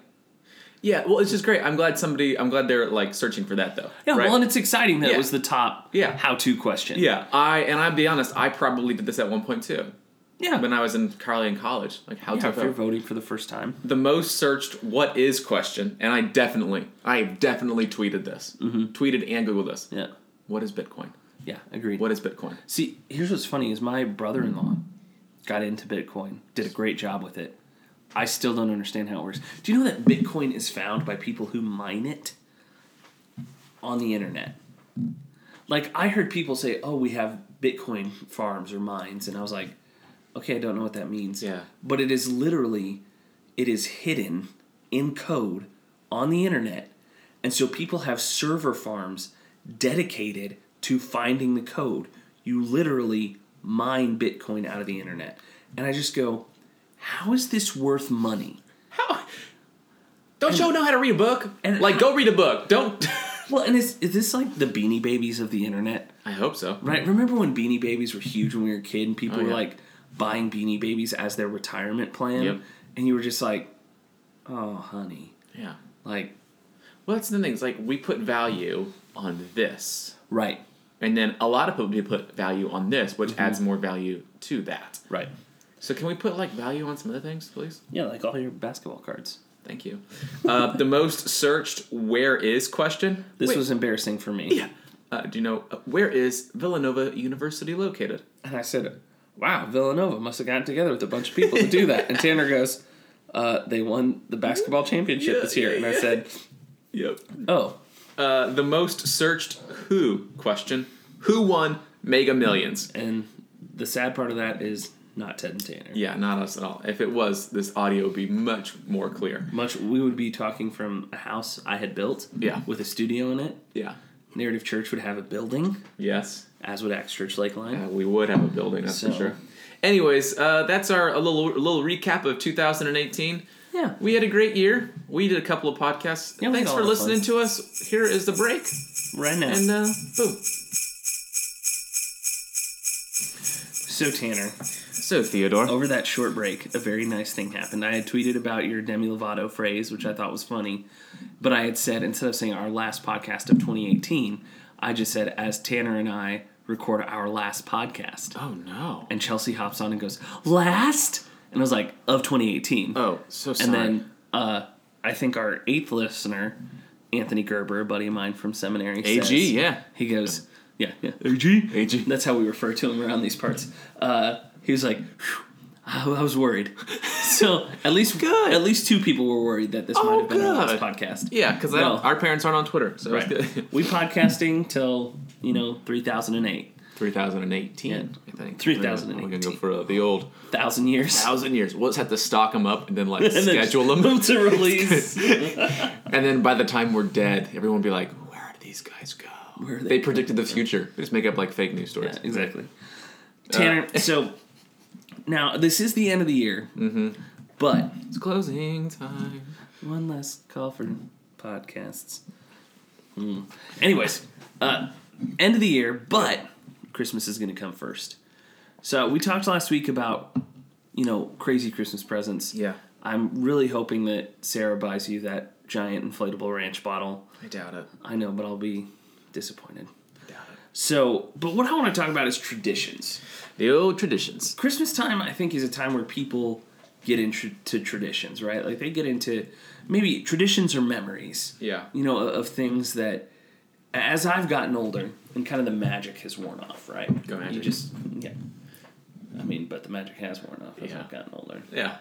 yeah. Well, it's just great. I'm glad somebody. I'm glad they're like searching for that though. yeah. right? Well, and it's exciting that Yeah. it was the top Yeah. how-to question. yeah. I and I'll be honest. I probably did this at one point too. yeah. When I was in Carly in college, like how yeah, to if you're vote. voting for the first time, the most searched what is question and i definitely i definitely tweeted this mm-hmm. tweeted and googled this yeah, what is bitcoin yeah, agreed. what is bitcoin See, here's what's funny: is my brother-in-law got into Bitcoin, did a great job with it. I still don't understand how it works. Do you know that Bitcoin is found by people who mine it on the internet? Like I heard people say, "Oh, we have Bitcoin farms or mines," and I was like, "Okay, I don't know what that means." Yeah. But it is literally, it is hidden in code on the internet, and so people have server farms dedicated to finding the code. You literally mine Bitcoin out of the internet, and I just go, "How is this worth money?" how don't y'all know how to read a book and like go read a book don't Well, and is is this like the Beanie Babies of the internet? i hope so Right? Remember when Beanie Babies were huge when we were a kid and people Oh, were yeah. like buying Beanie Babies as their retirement plan? Yep. And you were just like, oh, honey. yeah Like, well that's the thing it's like we put value on this right, and then a lot of people put value on this which Mm-hmm. adds more value to that right. So can we put like value on some other things please Yeah, like all your basketball cards. thank you uh, the most searched where is question This Wait, was embarrassing for me. yeah uh, do you know uh, where is villanova university located And I said, wow, Villanova must have gotten together with a bunch of people to do that. And Tanner goes, uh, they won the basketball championship Yeah, this year. yeah, and I yeah. said, Yep. oh, Uh, the most searched Who question: Who won Mega Millions? and the sad part of that is not Ted and Tanner. Yeah, not us at all. If it was, this audio would be much more clear. Much we would be talking from a house I had built. Yeah. With a studio in it. Yeah. Narrative Church would have a building, Yes. as would Acts Church Lakeline. Uh, we would have a building, that's for sure. Anyways, uh, that's our a little a little recap of 2018. Yeah. We had a great year. We did a couple of podcasts. Yeah, Thanks for listening fun. to us. Here is the break, Right now. and uh, boom. so Tanner, So Theodore. over that short break, a very nice thing happened. I had tweeted about your Demi Lovato phrase, which I thought was funny, but I had said instead of saying our last podcast of 2018, I just said as Tanner and I record our last podcast. Oh no. And Chelsea hops on and goes, "Last?" And I was like, "Of 2018." Oh, so sorry. and then uh, I think our eighth listener, Anthony Gerber, a buddy of mine from seminary, AG, says- yeah. he goes, "Yeah, yeah, AG, AG. That's how we refer to him around these parts. Uh, he was like, I was worried. So at least Good. At least two people were worried that this Oh, might have been our last podcast. Yeah, because Well- our parents aren't on Twitter, so Right. we podcasting till you know three thousand and eight 3018, Yeah. I think. 3018. We're gonna go for uh, the old thousand years. thousand years. We'll just have to stock them up and then like And then schedule them, to release. and then by the time we're dead, everyone will be like, "Where did these guys go?" Where are they, they predicted the future. They just make up like fake news stories. Yeah, exactly. Tanner, so now this is the end of the year, mm-hmm. but It's closing time. one last call for podcasts. Hmm. Anyways, uh, end of the year, but Christmas is going to come first. So we talked last week about you know crazy Christmas presents. Yeah. I'm really hoping that Sarah buys you that giant inflatable ranch bottle. I doubt it. I know, but I'll be disappointed. I doubt it. So, but what I want to talk about is traditions. The old traditions. Christmas time, I think, is a time where people get into traditions, right? Like they get into maybe traditions or memories, Yeah. you know, of things that, as I've gotten older, and kind of the magic has worn off, right? Go You just, yeah. I mean, but the magic has worn off as Yeah. I've gotten older. Yeah.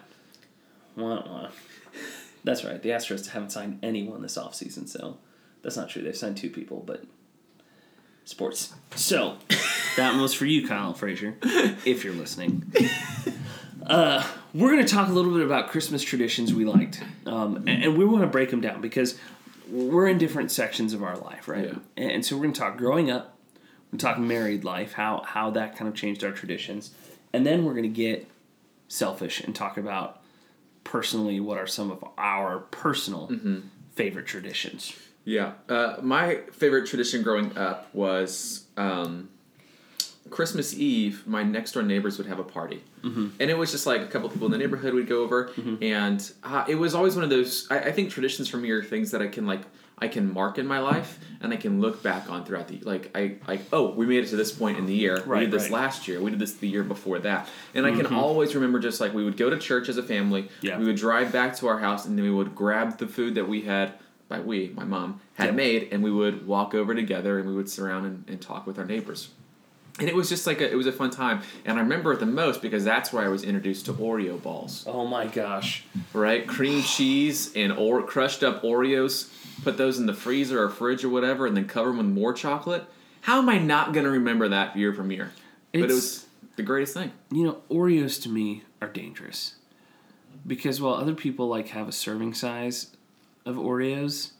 Wah, wah. That's right. The Astros haven't signed anyone this offseason, so that's not true. They've signed two people, but sports. So that one was for you, Kyle Frazier, if you're listening. Uh, we're going to talk a little bit about Christmas traditions we liked, um, and, and we want to break them down because we're in different sections of our life, right? Yeah. And, and so we're going to talk growing up. We're talk married life, how how that kind of changed our traditions, and then we're going to get selfish and talk about personally what are some of our personal favorite traditions. Yeah. Uh, my favorite tradition growing up was um, Christmas Eve. My next door neighbors would have a party, mm-hmm. and it was just like a couple people in the neighborhood would go over, and uh, it was always one of those. I, I think traditions for me are things that I can like. I can mark in my life, and I can look back on throughout the like. I like oh, we made it to this point in the year. we Right, did this right. last year. We did this the year before that, and I can always remember just like we would go to church as a family. Yeah. We would drive back to our house, and then we would grab the food that we had by we, my mom, had Yep. made, and we would walk over together and we would surround and, and talk with our neighbors. And it was just like a, it was a fun time, and I remember it the most because that's where I was introduced to Oreo balls, Oh my gosh! right? Cream cheese and or crushed up Oreos. Put those in the freezer or fridge or whatever, and then cover them with more chocolate. How am I not going to remember that year from year? but it was the greatest thing. You know, Oreos to me are dangerous because while other people like have a serving size of Oreos,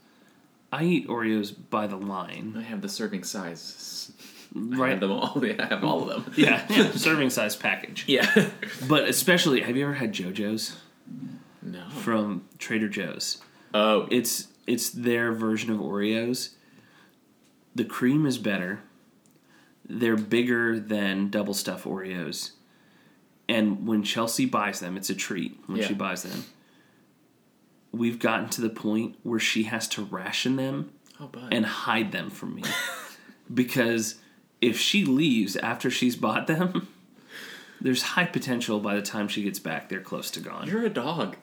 I eat Oreos by the line. I have the serving size. I Right? have them all. Yeah, I have all of them. Yeah, yeah, serving size package. Yeah. But especially, have you ever had Joe-Joe's no. from Trader Joe's? Oh, It's it's their version of Oreos. The cream is better. They're bigger than double stuff Oreos. And when Chelsea buys them, it's a treat when Yeah. she buys them. We've gotten to the point where she has to ration them oh, and hide them from me. because if she leaves after she's bought them, there's high potential by the time she gets back they're close to gone. You're a dog.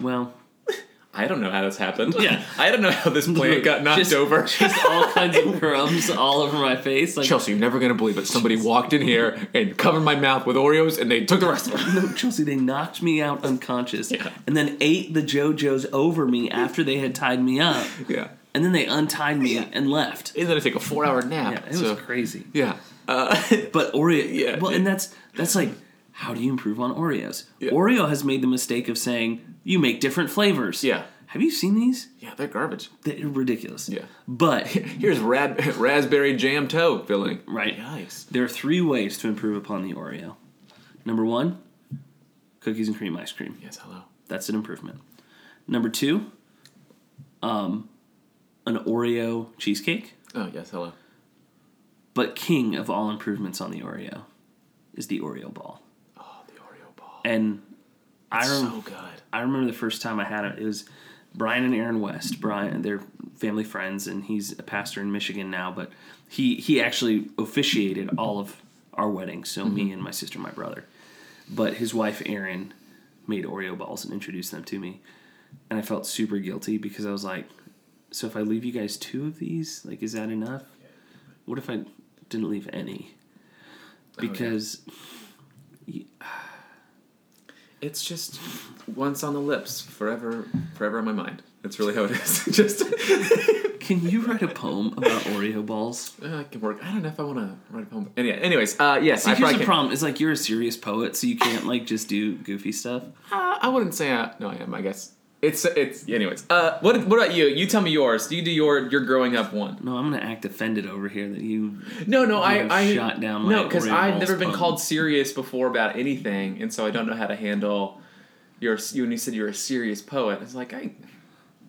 well, I don't know how this happened. Yeah. I don't know how this plant got knocked Just- over. just all kinds of crumbs all over my face. Like Chelsea, you're never gonna believe it. Somebody walked in here and covered my mouth with Oreos, and they took the rest of them. no, Chelsea, they knocked me out unconscious, Yeah. and then ate the Joe-Joe's over me after they had tied me up, Yeah, and then they untied me Yeah. and left. and then I take a four-hour nap. Yeah, it so, was crazy. yeah, uh, But Oreo, Yeah. well, and that's that's like, how do you improve on Oreos? Yeah. Oreo has made the mistake of saying you make different flavors. yeah, Have you seen these? yeah. They're garbage. They're ridiculous. Yeah. But Here's rad, raspberry jam toe filling. right, Nice. there are three ways to improve upon the Oreo. Number one, cookies and cream ice cream. Yes, hello. That's an improvement. Number two, um, an Oreo cheesecake. Oh yes, hello. But king of all improvements on the Oreo is the Oreo ball. Oh, the Oreo ball. and I rem- so good. I remember the first time I had it. It was Brian and Erin West. Brian, they're family friends, and he's a pastor in Michigan now. But he he actually officiated all of our weddings. So me mm-hmm. and my sister, and my brother. But his wife Erin made Oreo balls and introduced them to me, and I felt super guilty because I was like, "So if I leave you guys two of these, like, is that enough? What if I didn't leave any?" Because It's just once on the lips, forever, forever on my mind. That's really how it is. just can you write a poem about Oreo balls? uh, I can work. I don't know if I want to write a poem. Anyway, anyways, uh, yes, See, I here's the problem: is like you're a serious poet, so you can't like just do goofy stuff. Uh, I wouldn't say I, no. I am. I guess it's it's. Anyways, uh, what what about you? You tell me yours. Do you do your your growing up one? No, I'm gonna act offended over here that you. No, no, You I I shot down no because I've never been called serious before about anything, and so I don't know how to handle your. You when you said you're a serious poet, I was like, I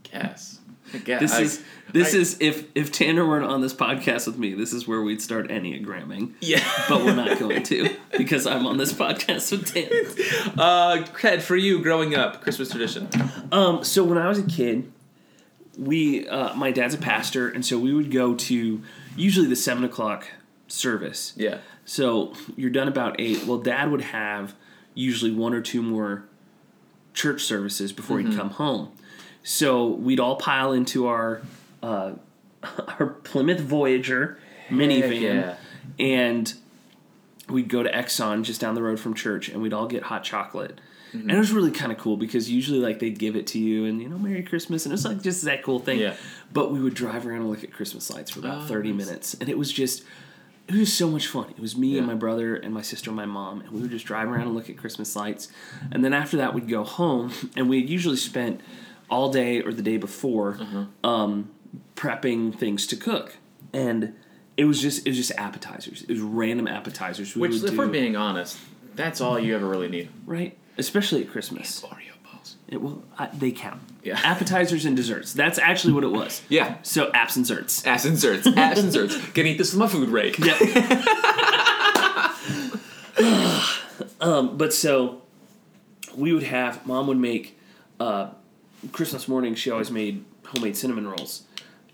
guess. This I- is this I- is if if Tanner weren't on this podcast with me, this is where we'd start enneagramming. yeah. But we're not going to because I'm on this podcast with Tanner. uh, Cred, for you growing up, Christmas tradition. Um, so when I was a kid, we uh, my dad's a pastor, and so we would go to usually the seven o'clock service. Yeah. So you're done about eight. Well, dad would have usually one or two more church services before Mm-hmm. he'd come home. So we'd all pile into our uh, our Plymouth Voyager minivan, yeah. and we'd go to Exxon just down the road from church, and we'd all get hot chocolate. Mm-hmm. And it was really kind of cool because usually like they'd give it to you and you know Merry Christmas and it was like just that cool thing. Yeah. But we would drive around and look at Christmas lights for about Oh, thirty nice. minutes, and it was just it was so much fun. It was me and my brother and my sister and my mom, and we would just drive around and look at Christmas lights. And then after that, we'd go home, and we usually spent all day or the day before Uh-huh. um, prepping things to cook. And it was just it was just appetizers. It was random appetizers. We Which, if do, we're being honest, that's all you ever really need. right, especially at Christmas. Oreo balls. It will I, they count. Yeah. appetizers and desserts. That's actually what it was. Yeah. So apps and desserts. Ass inserts. Ass inserts. Can eat this with my food rake. Yep. um, but so we would have mom would make uh, Christmas morning. She always made homemade cinnamon rolls,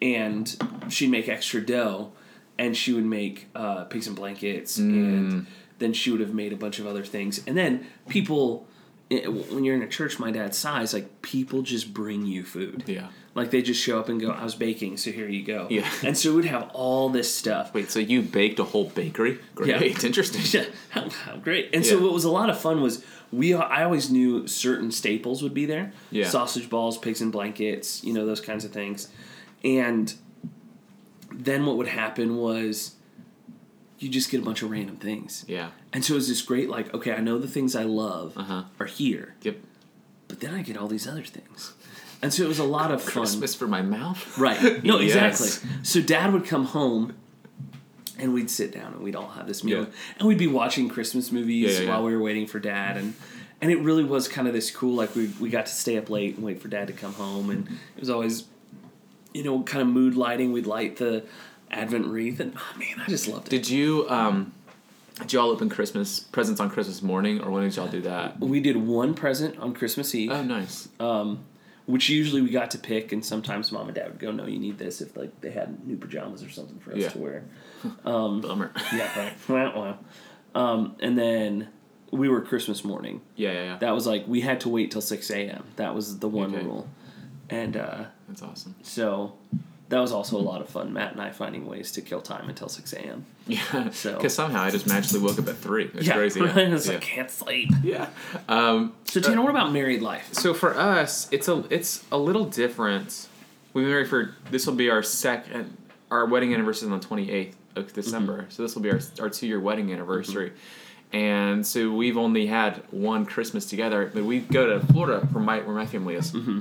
and she'd make extra dough, and she would make uh, pigs and blankets, and then she would have made a bunch of other things, and then people. When you're in a church my dad's size, like people just bring you food. Yeah. Like they just show up and go, "I was baking, so here you go." Yeah. And so we'd have all this stuff. Wait, so you baked a whole bakery? Great. Yeah. Interesting. Yeah, how, how great! And so what was a lot of fun was we. I always knew certain staples would be there. Yeah. sausage balls, pigs in blankets, you know those kinds of things. And then what would happen was you just get a bunch of random things. Yeah. And so it was this great like, okay, I know the things I love Uh-huh. are here, Yep. but then I get all these other things. And so it was a lot of fun. Christmas for my mouth. Right. No, Yes. exactly. So dad would come home and we'd sit down and we'd all have this meal. Yeah. And we'd be watching Christmas movies Yeah, yeah, while we were waiting for dad and and it really was kind of this cool like we we got to stay up late and wait for dad to come home and it was always you know kind of mood lighting we'd light the advent wreath and oh man I just loved it. Did you um did y'all open Christmas presents on Christmas morning or when did y'all do that? we did one present on Christmas Eve. Oh nice. um, which usually we got to pick, and sometimes mom and dad would go, "No, you need this." If like they had new pajamas or something for us Yeah. to wear. Bummer. Yeah, right. Wow. Um, and then we were Christmas morning. Yeah, yeah, yeah. That was like we had to wait till six a.m. That was the one Okay. rule, and uh, That's awesome. so that was also a lot of fun. Matt and I finding ways to kill time until six a.m. Yeah. So- Because somehow I just magically woke up at three. It's yeah, crazy. Yeah. it's yeah. like can't sleep. yeah. Um, So uh, Tanner, what about married life? so for us, it's a it's a little different. We've been married for this will be our second uh, our wedding anniversary is on the twenty eighth of December. Mm-hmm. So this will be our our two year wedding anniversary. Mm-hmm. And so we've only had one Christmas together, but we go to Florida for my where my family is. Mm-hmm.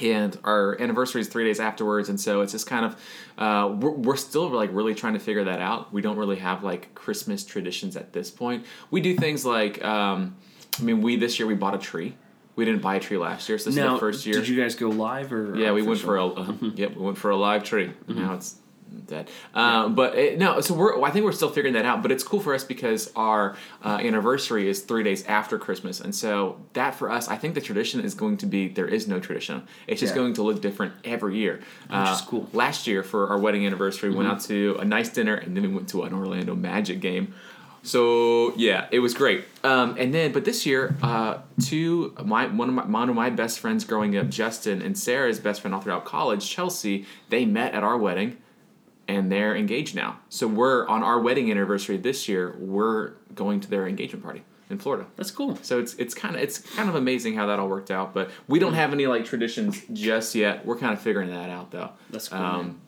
And our anniversary is three days afterwards, and so it's just kind of uh, we're, we're still like really trying to figure that out. We don't really have like Christmas traditions at this point. We do things like, um, I mean, we this year we bought a tree. We didn't buy a tree last year, so this now, is the first year. did you guys go live or Yeah, we went for a uh, yep, we went for a live tree. And Now it's dead. Uh, But it, no, so we're. I think we're still figuring that out. But it's cool for us because our uh, anniversary is three days after Christmas, and so that for us, I think the tradition is going to be there is no tradition. It's just Yeah. going to look different every year. Which is cool. Last year for our wedding anniversary, we went out to a nice dinner, and then we went to an Orlando Magic game. So yeah, it was great. Um, and then, but this year, uh, two my one of my one of my best friends growing up, Justin, and Sarah's best friend all throughout college, Chelsea, they met at our wedding, and they're engaged now. So we're on our wedding anniversary this year. We're going to their engagement party in Florida. That's cool. So it's it's kind of it's kind of amazing how that all worked out. But we don't have any like traditions just yet. We're kind of figuring that out though. That's cool. Um,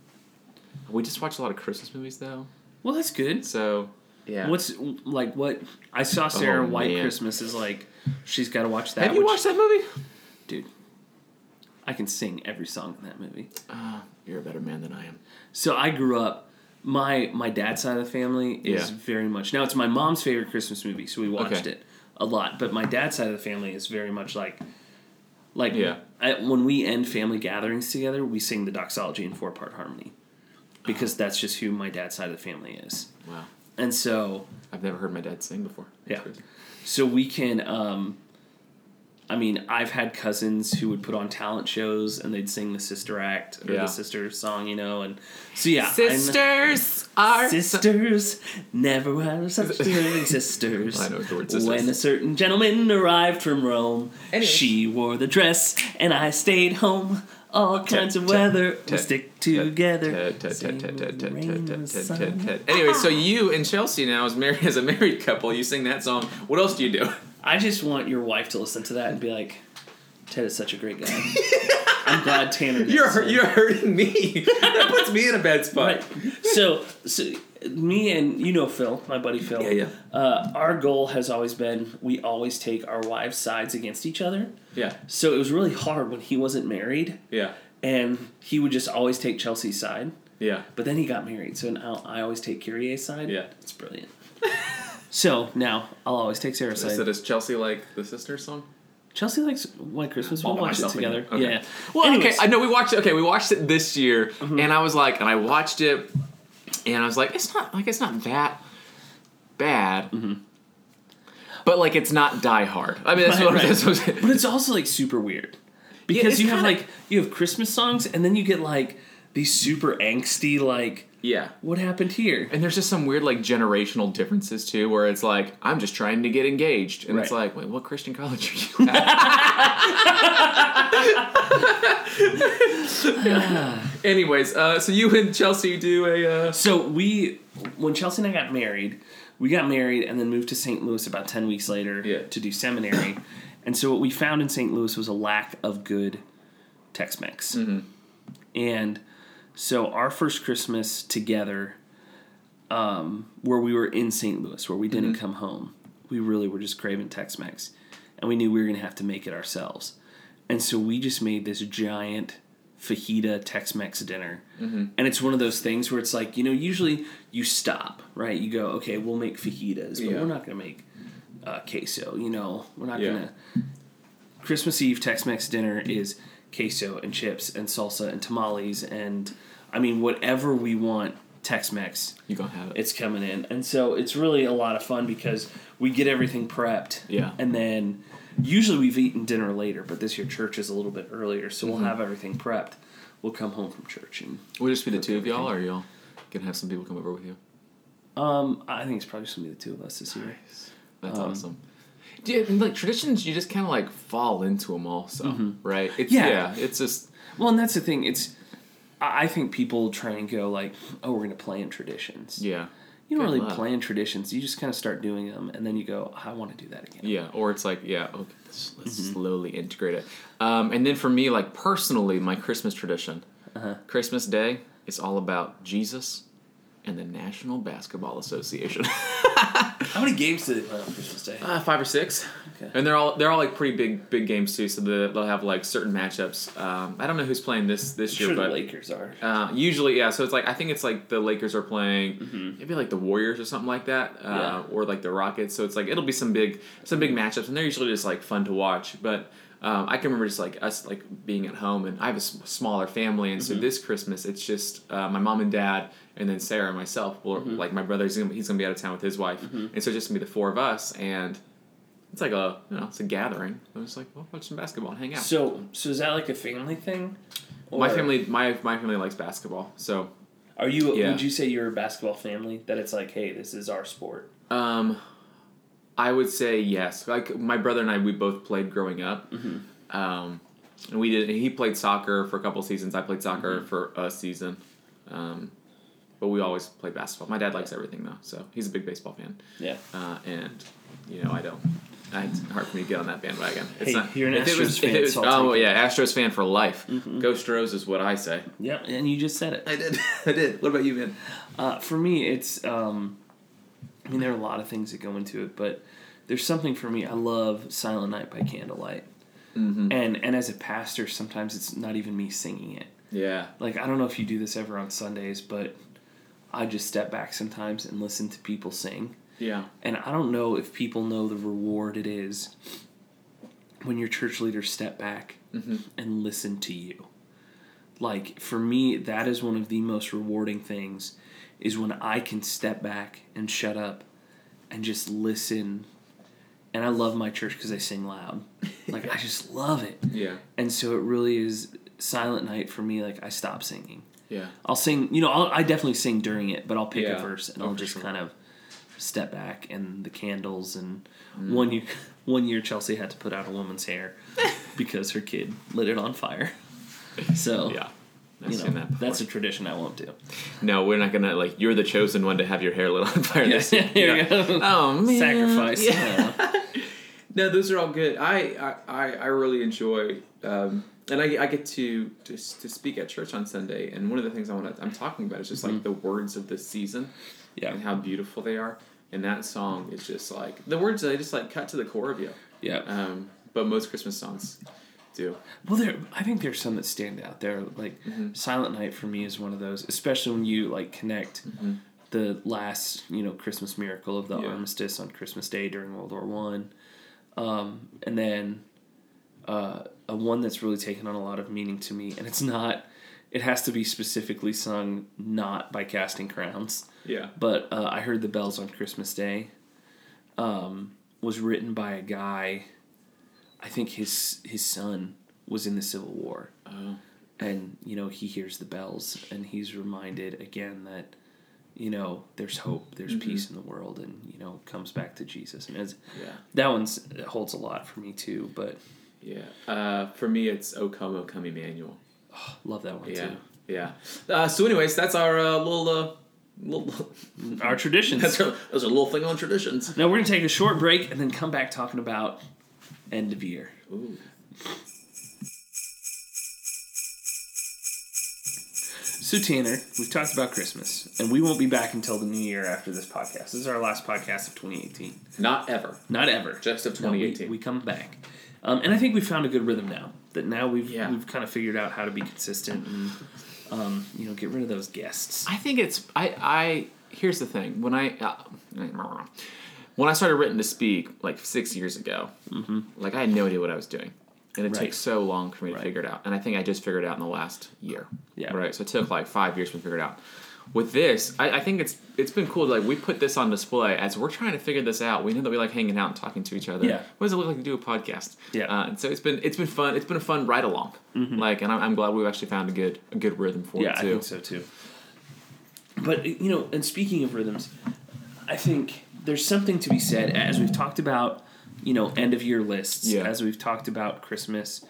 we just watch a lot of Christmas movies though. Well, that's good. So yeah. What's like what I saw Sarah Oh, White man. Christmas is like she's got to watch that. have you watched that movie? I can sing every song in that movie. Uh, you're a better man than I am. So I grew up. My my dad's side of the family is Yeah. very much now. It's my mom's favorite Christmas movie, so we watched Okay. it a lot. But my dad's side of the family is very much like, like Yeah. I, when we end family gatherings together, we sing the doxology in four part harmony, because that's just who my dad's side of the family is. Wow. And so I've never heard my dad sing before. That's Yeah. crazy. So we can. Um, I mean, I've had cousins who would put on talent shows and they'd sing the sister act or Yeah. the sister song, you know, and so yeah, I kn- Sisters are sisters never were such good sisters. I know the word sisters. When a certain gentleman arrived from Rome, Anyways. she wore the dress and I stayed home. All kinds of weather, we stick together. Ted, Ted, Same Ted, Ted, with Ted, the rain Ted, and Ted, the Ted, sun. Ted, Ted. Anyway, so you and Chelsea now as married as a married couple, you sing that song. What else do you do? I just want your wife to listen to that and be like, Ted is such a great guy. I'm glad Tanner. You're hurt, you're hurting me. that puts me in a bad spot. right. So, so me and you know Phil, my buddy Phil. Yeah, yeah. Uh, our goal has always been we always take our wives' sides against each other. Yeah, So it was really hard when he wasn't married, yeah, and he would just always take Chelsea's side. yeah. But then he got married, so now I always take Kyrie's side. Yeah. it's brilliant. so now I'll always take Sarah's side. So does Chelsea like the sister song? Chelsea likes White Christmas. We'll All by watch it together. Okay. Yeah. Well, Anyways. okay, I know we watched it. Okay, we watched it this year, Mm-hmm. and I was like, and I watched it, and I was like, it's not like it's not that bad, Mm-hmm. but like it's not Die Hard. I mean, that's Right, what, right. that's what But it's also like super weird because it's you have like you have Christmas songs and then you get like these super angsty like yeah. what happened here? And there's just some weird like generational differences too, where it's like I'm just trying to get engaged, and it's like, wait, what Christian college are you at? Anyways, uh, so you and Chelsea do a uh, So we when Chelsea and I got married, we got married and then moved to St. Louis about ten weeks later Yeah. to do seminary. and so what we found in St. Louis was a lack of good Tex-Mex. Mm-hmm. And so our first Christmas together, um, where we were in St. Louis, where we didn't Mm-hmm. come home, we really were just craving Tex-Mex, and we knew we were gonna have to make it ourselves. And so we just made this giant fajita Tex-Mex dinner, Mm-hmm. and it's one of those things where it's like you know, usually you stop, right? You go, okay, we'll make fajitas, but Yeah. we're not gonna make uh, queso. You know, we're not Yeah. gonna. Christmas Eve Tex-Mex dinner is queso and chips and salsa and tamales and I mean whatever we want Tex-Mex you gonna have it. it's coming in. And so it's really a lot of fun because we get everything prepped. Yeah. And then usually we've eaten dinner later, but this year church is a little bit earlier, so Mm-hmm. we'll have everything prepped. We'll come home from church and we'll just be the two of y'all, or y'all gonna have some people come over with you? um I think it's probably just gonna be the two of us this year. That's Um, awesome. Do you, like traditions, you just kind of like fall into them also, right? It's, Mm-hmm. Yeah. yeah. It's just Well, and that's the thing. It's I think people try and go like, oh, we're gonna plan traditions. yeah, You don't Good really luck. plan traditions. You just kind of start doing them, and then you go, I want to do that again. yeah. Or it's like yeah, okay, let's, let's Mm-hmm. slowly integrate it. Um, and then for me, like personally, my Christmas tradition, Uh-huh. Christmas Day is all about Jesus and the National Basketball Association. How many games do they play on Christmas Day? Uh, five or six, Okay. and they're all they're all like pretty big big games too. So the, they'll have like certain matchups. Um, I don't know who's playing this this I'm year, sure but the Lakers are. Uh, usually, yeah. So it's like I think it's like the Lakers are playing, maybe like the Warriors or something like that, uh, Mm-hmm. Yeah. or like the Rockets. So it's like it'll be some big some big matchups, and they're usually just like fun to watch. But um, I can remember just like us like being at home, and I have a s- smaller family, and Mm-hmm. so this Christmas it's just uh, my mom and dad, and then Sarah and myself. Well, Mm-hmm. like my brother's gonna, he's gonna be out of town with his wife, and so it's just gonna be the four of us, and it's like a you know it's a gathering. I'm just like well, watch some basketball and hang out. So, so is that like a family thing? my family my my family likes basketball, so Are you? Yeah. Would you say you're a basketball family? That it's like, hey, this is our sport. Um, I would say yes. Like my brother and I, we both played growing up. Um, and we did. He played soccer for a couple seasons. I played soccer for a season. Um, but we always play basketball. My dad likes everything though, so he's a big baseball fan. Yeah. Uh, and you know, I don't. It's hard for me to get on that bandwagon. It's Hey, not, you're an if it was- Astros fan, was- so oh yeah, Astros fan for life. Go Stros is what I say. Yep. And you just said it. I did. I did. What about you, man? Uh, for me, it's. Um, I mean, there are a lot of things that go into it, but there's something for me. I love Silent Night by Candlelight, Mm-hmm. and and as a pastor, sometimes it's not even me singing it. Yeah. Like I don't know if you do this ever on Sundays, but I just step back sometimes and listen to people sing. Yeah. And I don't know if people know the reward it is when your church leaders step back Mm-hmm. and listen to you. Like for me, that is one of the most rewarding things is when I can step back and shut up and just listen. And I love my church because they sing loud. Like I just love it. Yeah. And so it really is silent night for me. Like I stop singing. Yeah. I'll sing, you know, I'll, I definitely sing during it, but I'll pick Yeah. a verse and Oh, I'll just sure. kind of step back and the candles and Mm. one year one year Chelsea had to put out a woman's hair because her kid lit it on fire. So Yeah. I've you know, that that's a tradition I won't do. No, we're not gonna like. You're the chosen one to have your hair lit on fire. Yeah, this year. here you go. Oh man, Sacrifice. Yeah. Yeah. No, those are all good. I I, I, I really enjoy, um, and I, I get to, to to speak at church on Sunday. And one of the things I want to I'm talking about is just like the words of this season Yeah. and how beautiful they are. And that song is just like the words. They just like cut to the core of you. Yeah. Um, but most Christmas songs do. Well, there. I think there's some that stand out. There, like Mm-hmm. Silent Night for me is one of those, especially when you like connect the last, you know, Christmas miracle of the Yeah. armistice on Christmas Day during World War One, um, and then uh, a one that's really taken on a lot of meaning to me, and it's not. It has to be specifically sung not by Casting Crowns, Yeah. but uh, I heard the bells on Christmas Day. Um, was written by a guy. I think his his son was in the Civil War, Oh. and you know he hears the bells, and he's reminded again that you know there's hope, there's peace in the world, and you know comes back to Jesus, and it's, Yeah. that one's it holds a lot for me too. But Yeah. Uh, for me, it's O Come, O Come Emmanuel. love that one Yeah. too. Yeah. Uh, so, anyways, that's our uh, little. Uh, little Our traditions. that's a, that's our little thing on traditions. now we're gonna take a short break and then come back talking about end of year. Ooh. So Tanner, we've talked about Christmas, and we won't be back until the new year after this podcast. This is our last podcast of 2018. Not ever. Not ever. Just of No, we- 2018. we, come back, um, and I think we found a good rhythm now. That now we've Yeah. we've kind of figured out how to be consistent and um, you know get rid of those guests. I think it's I I here's the thing when I uh, when I started written to speak like six years ago, like I had no idea what I was doing, and it Right. takes so long for me to Right. figure it out. And I think I just figured it out in the last year. Yeah. Right. So it took like five years to figure it out. With this, I, I think it's it's been cool. Like we put this on display as we're trying to figure this out. We know that we like hanging out and talking to each other. Yeah. What does it look like to do a podcast? Yeah. Uh, and so it's been it's been fun. It's been a fun ride along. Like, and I'm, I'm glad we've actually found a good a good rhythm for Mm-hmm. yeah, I think so too. But you know, and speaking of rhythms, I think there's something to be said as we've talked about, you know, end of year lists. Yeah. As we've talked about Christmas.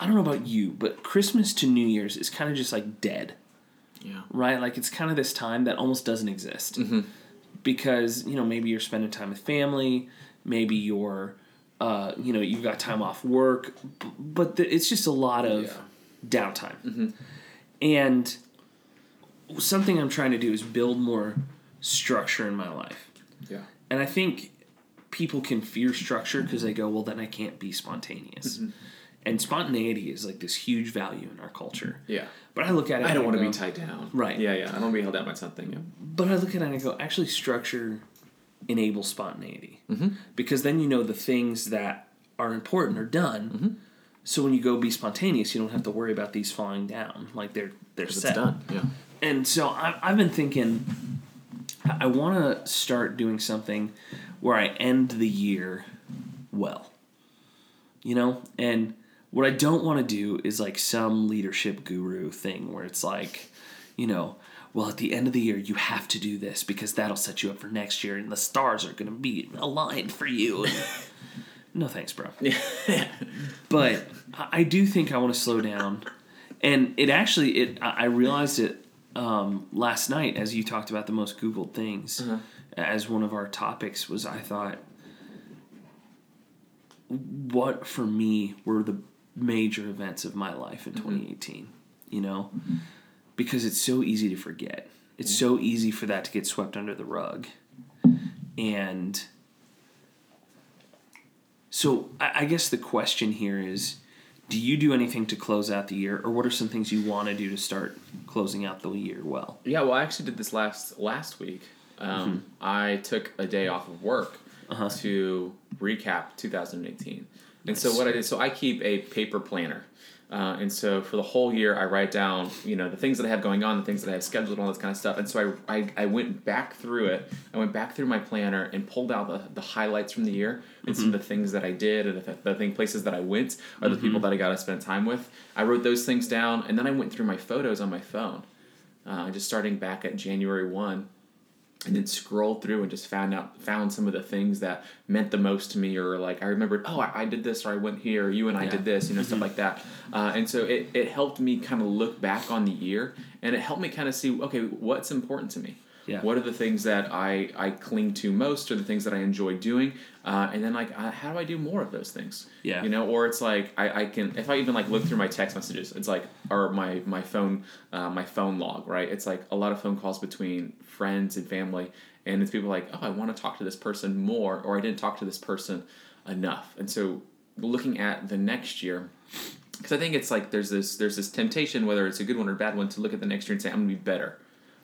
I, don't know about you, but Christmas to New Year's is kind of just like dead. Yeah. right? Like it's kind of this time that almost doesn't exist Mm-hmm. because you know maybe you're spending time with family, maybe you're, uh, you know, you've got time off work, but the, it's just a lot of Yeah. downtime. Mm-hmm. And something I'm trying to do is build more structure in my life, Yeah. and I think people can fear structure because they go, well, then I can't be spontaneous. Mm-hmm. And spontaneity is like this huge value in our culture. Yeah. But I look at it. I don't want to be tied down. Right. Yeah, yeah. I don't want to be held down by something. Yeah. But I look at it and I go, actually, structure enables spontaneity Mm-hmm. because then you know the things that are important are done. Mm-hmm. So when you go be spontaneous, you don't have to worry about these falling down. Like they're they're It's set. done. Yeah. And so I, I've been thinking, I want to start doing something where I end the year well. You know, and what I don't want to do is like some leadership guru thing where it's like, you know, well, at the end of the year, you have to do this because that'll set you up for next year, and the stars are going to be aligned for you. No thanks, bro. but I do think I want to slow down, and it actually it I I realized it um, last night as you talked about the most Googled things as one of our topics was I thought what for me were the major events of my life in 2018 you know? Because it's so easy to forget. It's so easy for that to get swept under the rug. And so I, I guess the question here is do you do anything to close out the year? Or what are some things you want to do to start closing out the year well? Yeah, well, I actually did this last last week. Um, I took a day off of work Uh-huh. to recap 2018. And so what I did, so I keep a paper planner. Uh, and so for the whole year, I write down, you know, the things that I have going on, the things that I have scheduled, all this kind of stuff. And so I, I, I went back through it. I went back through my planner and pulled out the, the highlights from the year and some of the things that I did and the, the thing, places that I went or the people that I got to spend time with. I wrote those things down and then I went through my photos on my phone uh, just starting back at January one, and then scrolled through and just found out found some of the things that meant the most to me, or like I remembered, oh, I, I did this, or I went here, or you and I Yeah. did this, you know, stuff like that. Uh, and so it it helped me kind of look back on the year, and it helped me kind of see, okay, what's important to me. Yeah. What are the things that I, I cling to most, or the things that I enjoy doing, uh, and then like uh, how do I do more of those things? Yeah. You know, or it's like I, I can if I even like look through my text messages, it's like or my my phone uh, my phone log, right? It's like a lot of phone calls between friends and family, and it's people like, oh, I want to talk to this person more, or I didn't talk to this person enough, and so looking at the next year. Because I think it's like there's this there's this temptation, whether it's a good one or a bad one, to look at the next year and say I'm gonna be better,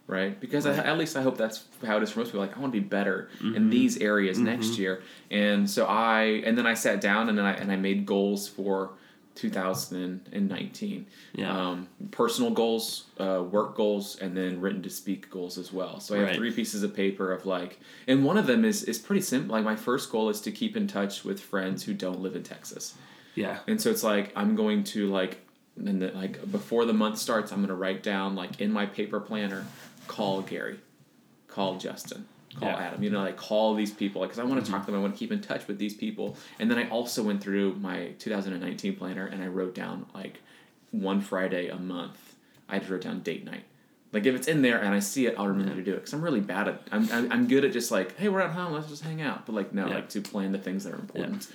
right? Because I, at least I hope that's how it is for most people. Like I want to be better in these areas next year, and so I and then I sat down and then I and I made goals for 2019. Yeah. Um, personal goals, uh, work goals, and then written to speak goals as well. So I have Right. three pieces of paper of like, and one of them is is pretty simple. Like my first goal is to keep in touch with friends who don't live in Texas. yeah And so it's like I'm going to like and the, like before the month starts, I'm gonna write down like in my paper planner, call Gary, call Justin, call Yeah. Adam. You know, like call these people because I want to mm-hmm. talk to them. I want to keep in touch with these people. And then I also went through my 2019 planner and I wrote down like one Friday a month. I just wrote down date night. Like if it's in there and I see it, I'll remember to do it because I'm really bad at. I'm, I'm I'm good at just like, hey, we're at home, let's just hang out. But like no, Yeah. like to plan the things that are important.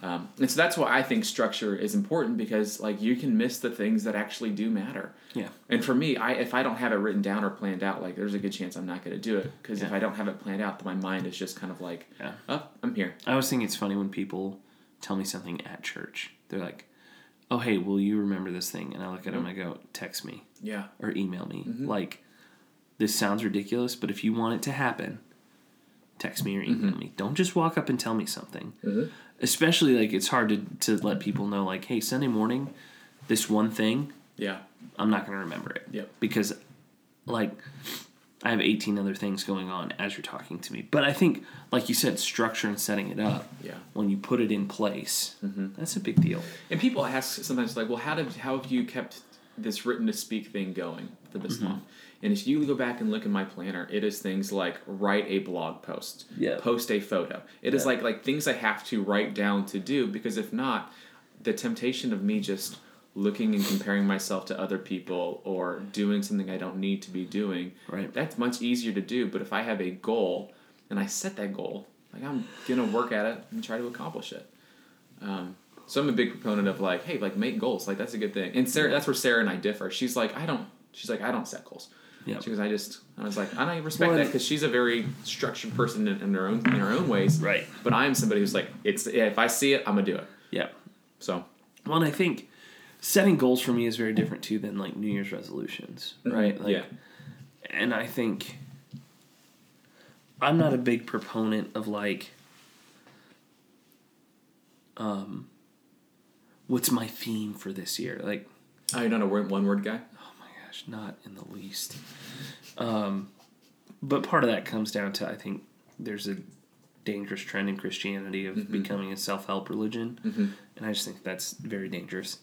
Um, and so that's why I think structure is important because like you can miss the things that actually do matter. yeah And for me, I if I don't have it written down or planned out, like there's a good chance I'm not going to do it because if I don't have it planned out, then my mind is just kind of like, Yeah. oh, I'm here. I always think it's funny when people tell me something at church. They're like, "Oh, hey, will you remember this thing?" And I look at them, and I go, "Text me Yeah. or email me." Mm-hmm. Like, this sounds ridiculous, but if you want it to happen, text me or email Mm-hmm. me. Don't just walk up and tell me something. Especially like it's hard to to let people know like, "Hey, Sunday morning, this one thing, Yeah. I'm not going to remember it." Yep. Because, like. I have 18 other things going on as you're talking to me. But I think, like you said, structure and setting it up Yeah. when you put it in place, Mm-hmm. that's a big deal. And people ask sometimes like, well, how did how have you kept this written to speak thing going for this long? And if you go back and look at my planner, it is things like write a blog post, Yeah. post a photo. It is Yeah. like like things I have to write down to do because if not, the temptation of me just looking and comparing myself to other people or doing something I don't need to be doing, Right. that's much easier to do. But if I have a goal and I set that goal, like I'm gonna work at it and try to accomplish it. Um, so I'm a big proponent of like, hey, like make goals. Like that's a good thing. And Sarah, that's where Sarah and I differ. She's like, I don't. She's like, I don't set goals. Yep. She goes, I just. I was like, and I respect Well, that because she's a very structured person in, in her own in her own ways. Right. But I am somebody who's like, it's if I see it, I'm gonna do it. Yeah. So. Well, and I think setting goals for me is very different too than like New Year's resolutions, right? Like, yeah. And I think I'm not a big proponent of like um, what's my theme for this year? Like, Oh, you're not a one word guy? Gosh, not in the least. Um, but part of that comes down to I think there's a dangerous trend in Christianity of becoming a self help religion, and I just think that's very dangerous.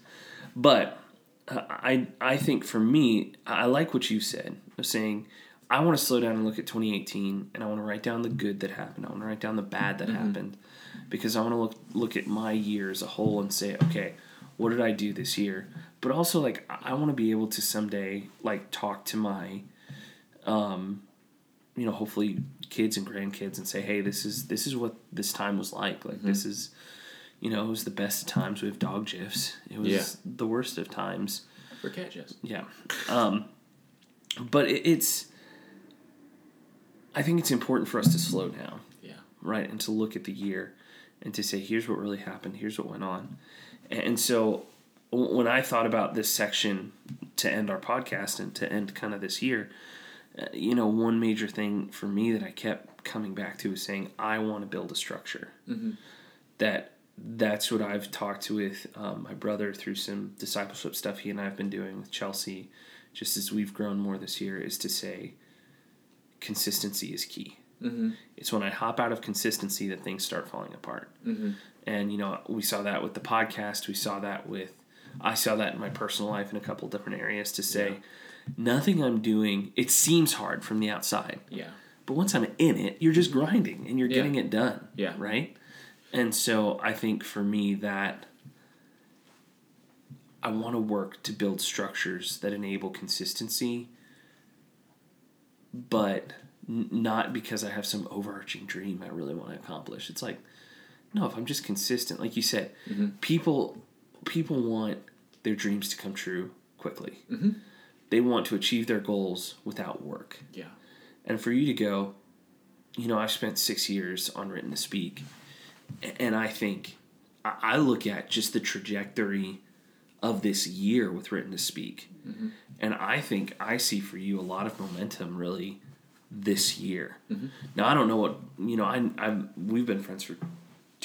But uh, I I think for me, I like what you said of saying I want to slow down and look at 2018, and I want to write down the good that happened. I want to write down the bad that happened, because I want to look look at my year as a whole and say, okay, what did I do this year? But also like I want to be able to someday like talk to my, um, you know, hopefully kids and grandkids and say, hey, this is this is what this time was like. Like this is you know, it was the best of times with dog gifs. It was Yeah. the worst of times. For cat gifs. Yeah. Um, but it, it's, I think it's important for us to slow down, Yeah. right? And to look at the year and to say, here's what really happened, here's what went on. And so when I thought about this section to end our podcast and to end kind of this year, uh, you know, one major thing for me that I kept coming back to is saying, I want to build a structure. That that's what I've talked to with um, my brother through some discipleship stuff he and I have been doing with Chelsea, just as we've grown more this year, is to say consistency is key. Mm-hmm. It's when I hop out of consistency that things start falling apart. Mm-hmm. And you know, we saw that with the podcast. We saw that with, I saw that in my personal life in a couple different areas. To say, Yeah. nothing I'm doing. It seems hard from the outside, Yeah. but once I'm in it, you're just grinding and you're Yeah. getting it done. Yeah. Right. And so I think for me that I want to work to build structures that enable consistency, but n- not because I have some overarching dream I really want to accomplish. It's like, no, if I'm just consistent, like you said, mm-hmm. people people want their dreams to come true quickly. Mm-hmm. They want to achieve their goals without work. Yeah. And for you to go, you know, I've spent six years on written to speak, and I think I I look at just the trajectory of this year with written to speak, and I think I see for you a lot of momentum really this year. Now I don't know what you know. I I'm we've been friends for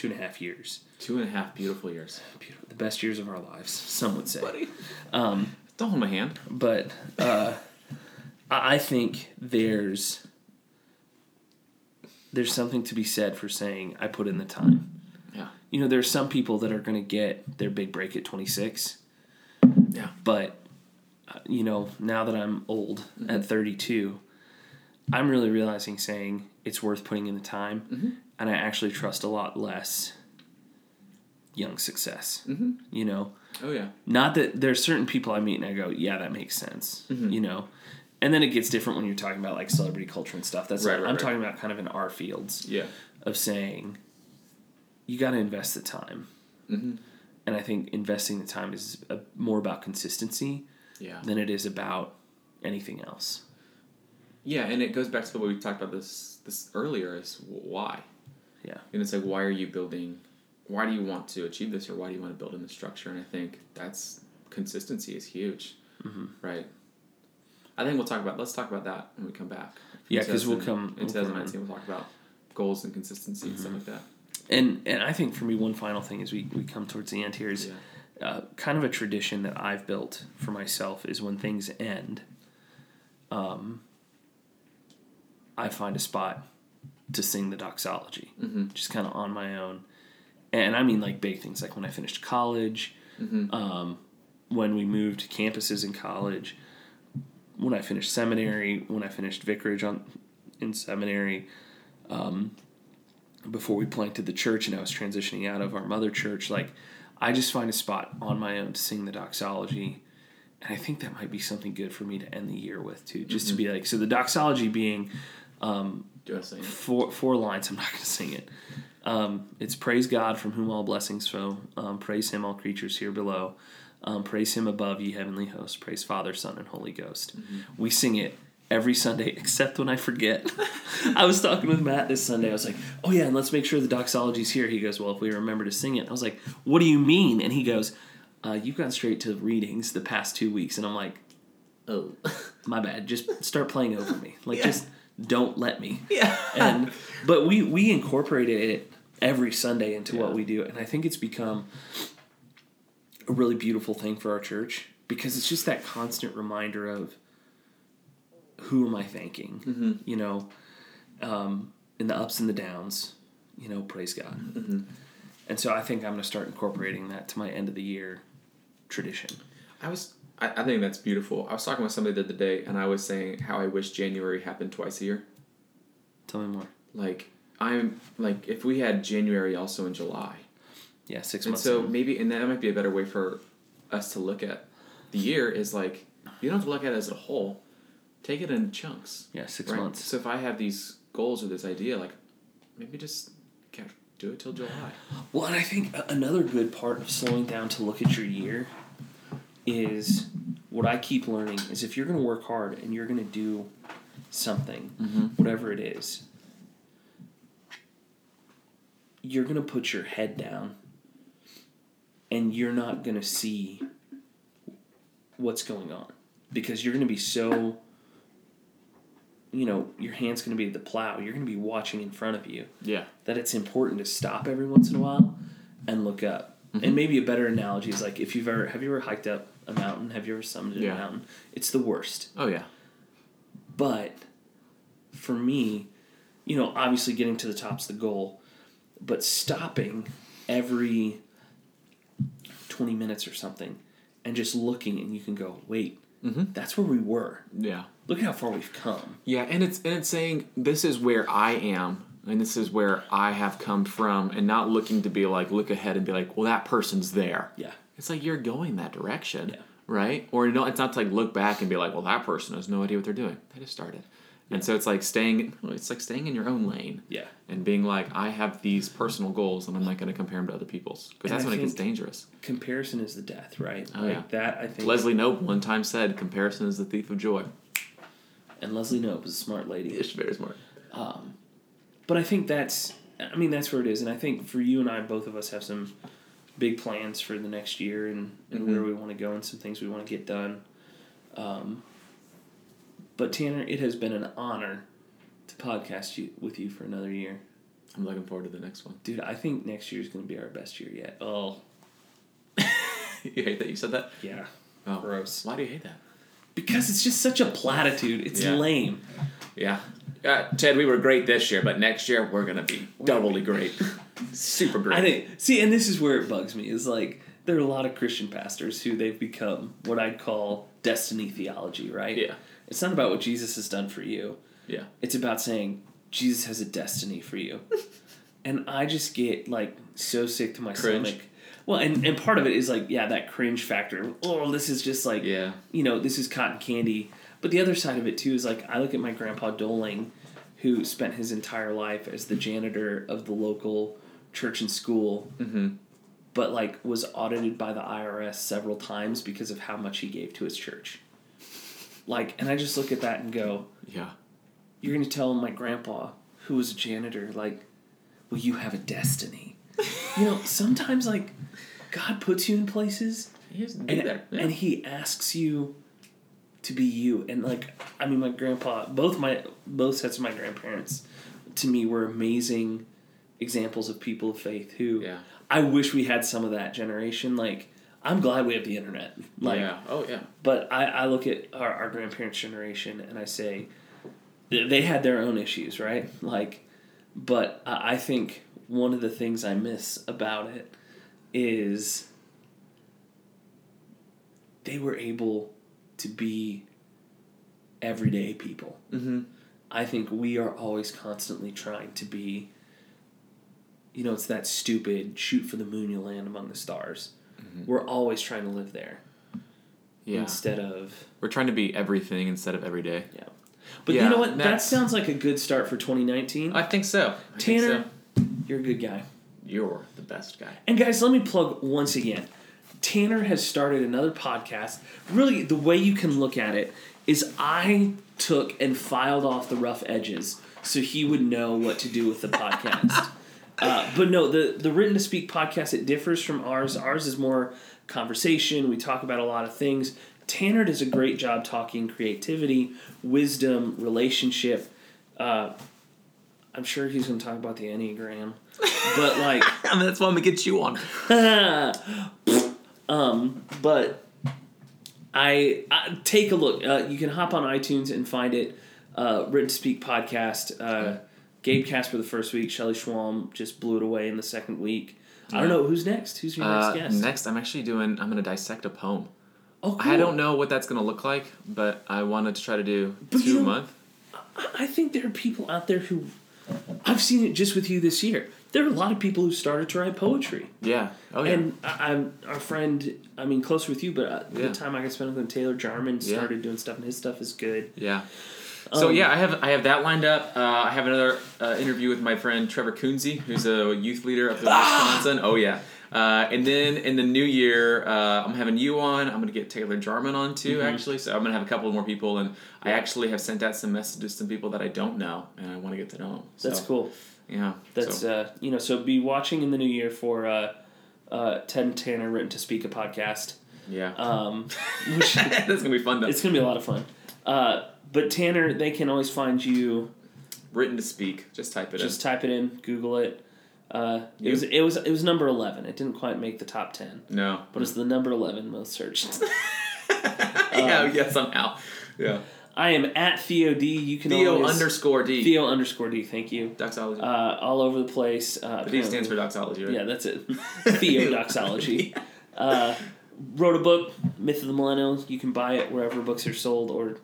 two and a half years, Two and a half beautiful years. Beautiful. the best years of our lives. Some would say. Buddy. Um, Don't hold my hand. but uh, I think there's there's something to be said for saying I put in the time. Yeah. You know, there's some people that are going to get their big break at 26, Yeah. but uh, you know, now that I'm old at 32, I'm really realizing saying it's worth putting in the time, and I actually trust a lot less young success. Mm-hmm. You know, Oh yeah. not that there's certain people I meet and I go, yeah, that makes sense. You know, and then it gets different when you're talking about like celebrity culture and stuff. That's Right, like, right, I'm right. talking about kind of in our fields Yeah. of saying you got to invest the time, Mm-hmm. and I think investing the time is a, more about consistency Yeah. than it is about anything else. Yeah, and it goes back to what we talked about this this earlier is why. Yeah. And it's like why are you building why do you want to achieve this or why do you want to build in the structure? And I think that's consistency is huge. Mm-hmm. Right. I think we'll talk about let's talk about that when we come back. Yeah, 'cause we'll 2000 come- in we'll come in. 2019 we'll talk about goals and consistency and stuff like that. And and I think for me, one final thing as we, we come towards the end here is Yeah. uh, kind of a tradition that I've built for myself is when things end, um, I find a spot to sing the doxology, Mm-hmm. just kind of on my own. And I mean like big things, like when I finished college, Mm-hmm. um, when we moved campuses in college, when I finished seminary, when I finished vicarage on in seminary, um, before we planted the church and I was transitioning out of our mother church, like I just find a spot on my own to sing the doxology. And I think that might be something good for me to end the year with too. Just to be like so the doxology being um, Do to say it? four four lines. I'm not going to sing it. Um, it's praise God from whom all blessings flow. Um, praise Him, all creatures here below. Um, praise Him above, ye heavenly hosts. Praise Father, Son, and Holy Ghost. We sing it every Sunday, except when I forget. I was talking with Matt this Sunday. I was like, "Oh yeah, and let's make sure the doxology's here." He goes, "Well, if we remember to sing it." I was like, "What do you mean?" And he goes, uh, "You've gone straight to readings the past two weeks," and I'm like, Oh. "My bad. Just start playing over me. Like, Yeah. just don't let me." yeah. and but we we incorporated it every Sunday into what we do, and I think it's become a really beautiful thing for our church because it's just that constant reminder of who am I thanking? Mm-hmm. You know, um, in the ups and the downs, you know, praise God. Mm-hmm. And so I think I'm going to start incorporating that to my end of the year tradition. I was. I, I think that's beautiful. I was talking with somebody the other day, and I was saying how I wish January happened twice a year. Tell me more. Like I'm like if we had January also in July, Yeah, six and months. And so in. maybe and that might be a better way for us to look at the year is like you don't have to look at it as a whole. Take it in chunks. yeah, six right? months. So if I have these goals or this idea, like maybe just ca- do it till July. Well, and I think another good part of slowing down to look at your year is what I keep learning is if you're going to work hard and you're going to do something, Mm-hmm. whatever it is, you're going to put your head down and you're not going to see what's going on because you're going to be so you know your hand's going to be at the plow you're going to be watching in front of you Yeah. that it's important to stop every once in a while and look up. And maybe a better analogy is like if you've ever have you ever hiked up a mountain? Have you ever summited Yeah. a mountain? It's the worst. Oh yeah. But for me, you know, obviously getting to the top's the goal, but stopping every 20 minutes or something and just looking and you can go, "Wait, Mhm. that's where we were. Yeah. Look at how far we've come." Yeah, and it's and it's saying this is where I am and this is where I have come from and not looking to be like look ahead and be like, well that person's there. Yeah. It's like you're going that direction. Yeah. Right? Or no, it's not to like look back and be like, well that person has no idea what they're doing. They just started. And so it's like staying it's like staying in your own lane Yeah. and being like, I have these personal goals and I'm not gonna compare them to other people's. Because that's I when it gets dangerous. Comparison is the death, right? Oh, like yeah. that I think Leslie Knope one time said comparison is the thief of joy. and Leslie Knope is a smart lady. It's very smart. Um, but I think that's, I mean, that's where it is. And I think for you and I, both of us have some big plans for the next year and, and Mhm. where we want to go and some things we want to get done. Um, but Tanner, it has been an honor to podcast you, with you for another year. I'm looking forward to the next one. Dude, I think next year is going to be our best year yet. Oh, you hate that you said that? yeah. Oh. Gross. Why do you hate that? Because it's just such a platitude. It's Yeah. lame. Yeah. Uh, Ted, we were great this year, but next year we're gonna be doubly great, super great. I think see, and this is where it bugs me is like there are a lot of Christian pastors who they've become what I'd call destiny theology, right? Yeah. It's not about what Jesus has done for you. Yeah. It's about saying Jesus has a destiny for you. and I just get like so sick to my Cringe. stomach. Well, and, and part of it is like, yeah, that cringe factor. Oh, this is just like Yeah. you know, this is cotton candy. But the other side of it too is like I look at my grandpa Doling, who spent his entire life as the janitor of the local church and school, Mm-hmm. but like was audited by the IRS several times because of how much he gave to his church. Like, and I just look at that and go, Yeah. "You're going to tell my grandpa, who was a janitor, like, well, you have a destiny." you know, sometimes like God puts you in places He has to be and. Yeah. and he asks you to be you and like i mean my grandpa both my both sets of my grandparents to me were amazing examples of people of faith who yeah. i wish we had some of that generation like i'm glad we have the internet like yeah. Oh yeah. but I, I look at our, our grandparents generation and i say they had their own issues right like but I I think one of the things i miss about it is they were able to be everyday people Mm-hmm. i think we are always constantly trying to be you know it's that stupid shoot for the moon you'll land among the stars we're always trying to live there Yeah. instead of We're trying to be everything instead of every day. Yeah. But Yeah, you know what? That sounds like a good start for 2019. I think so. I think Tanner, so. you're a good guy. you're the best guy. And guys, let me plug once again. Tanner has started another podcast. Really, the way you can look at it is I took and filed off the rough edges so he would know what to do with the podcast. uh, but no, the the written to speak podcast it differs from ours. Ours is more conversation. We talk about a lot of things. Tanner does a great job talking creativity, wisdom, relationship. Uh, I'm sure he's going to talk about the Enneagram, but like, I mean, that's why I'm gonna get you on. um, but I, I take a look. Uh, you can hop on iTunes and find it. Uh, Written to Speak podcast. Uh, Gabe Casper the first week. Shelly Schwalm just blew it away in the second week. I don't know who's next. Who's your Uh, next guest? next, I'm actually doing. I'm gonna dissect a poem. oh, cool. I don't know what that's gonna look like, but I wanted to try to do But two a month. I think there are people out there who I've seen it just with you this year. There are a lot of people who started to write poetry, Yeah. Oh yeah. and I, I'm our friend. I mean, closer with you, but uh, Yeah. the time I got spent with him, Taylor Jarman Yeah. started doing stuff, and his stuff is good. Yeah. So Um, yeah, I have I have that lined up. Uh, I have another uh, interview with my friend Trevor Coonsey, who's a youth leader up in Ah! Wisconsin. Oh yeah. Uh, and then in the new year, uh, I'm having you on. I'm gonna get Taylor Jarman on too, Mm-hmm. actually. So I'm gonna have a couple more people, and I actually have sent out some messages to some people that I don't know, and I want to get to know them. So, That's cool. Yeah. That's so, uh, you know, so be watching in the new year for uh, uh, Ted and Tanner written to speak a podcast. yeah. Um, which That's gonna be fun though. it's gonna be a lot of fun. Uh, but Tanner, they can always find you. Written to speak. Just type it in. Just type it in, Google it. Uh, it You- was it was it was number eleven. It didn't quite make the top ten. No. but it's the number eleven most searched. yeah. Um, Yeah. Somehow. Yeah. I am at Theo D. You can Theo always, underscore D. Theo underscore D. Thank you. Doxology. Uh, all over the place. Uh, the D stands for doxology, right? Yeah, that's it. Theodoxology. uh, wrote a book, Myth of the Millennials. You can buy it wherever books are sold, or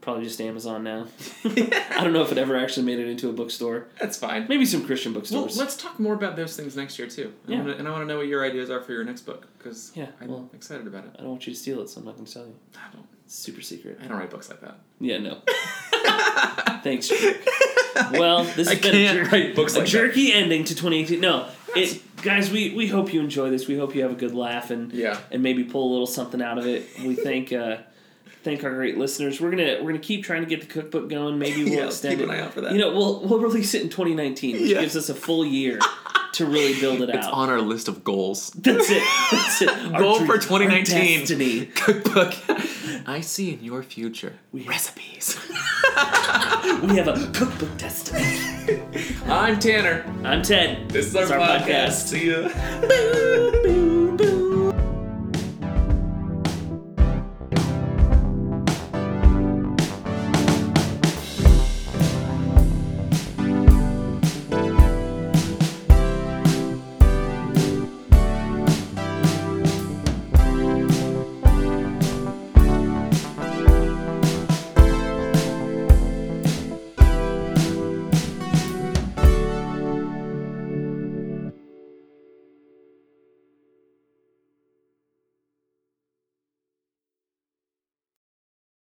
probably just Amazon now. I don't know if it ever actually made it into a bookstore. That's fine. Maybe some Christian bookstores. Well, let's talk more about those things next year too. I Yeah. wanna, and I want to know what your ideas are for your next book because Yeah, I'm well- excited about it. I don't want you to steal it, so I'm not going to tell you. I don't, super secret. I don't write books like that. Yeah, no. Thanks, jerk. Well, this has I been can't a, jer- write books a like that. jerky ending to 2018. No, it, guys, we, we hope you enjoy this. We hope you have a good laugh and Yeah. and maybe pull a little something out of it. We thank uh, thank our great listeners. We're gonna we're gonna keep trying to get the cookbook going. Maybe we'll Yeah, extend keep it. an eye out for that. You know, we'll we'll release it in 2019, which Yeah. gives us a full year to really build it out. It's out. on our list of goals. That's it. That's it. Goal dream- for 2019. Cookbook. I see in your future We- recipes. We have a cookbook destiny. I'm Tanner. I'm Ted. This is our, It's our podcast. podcast. See ya.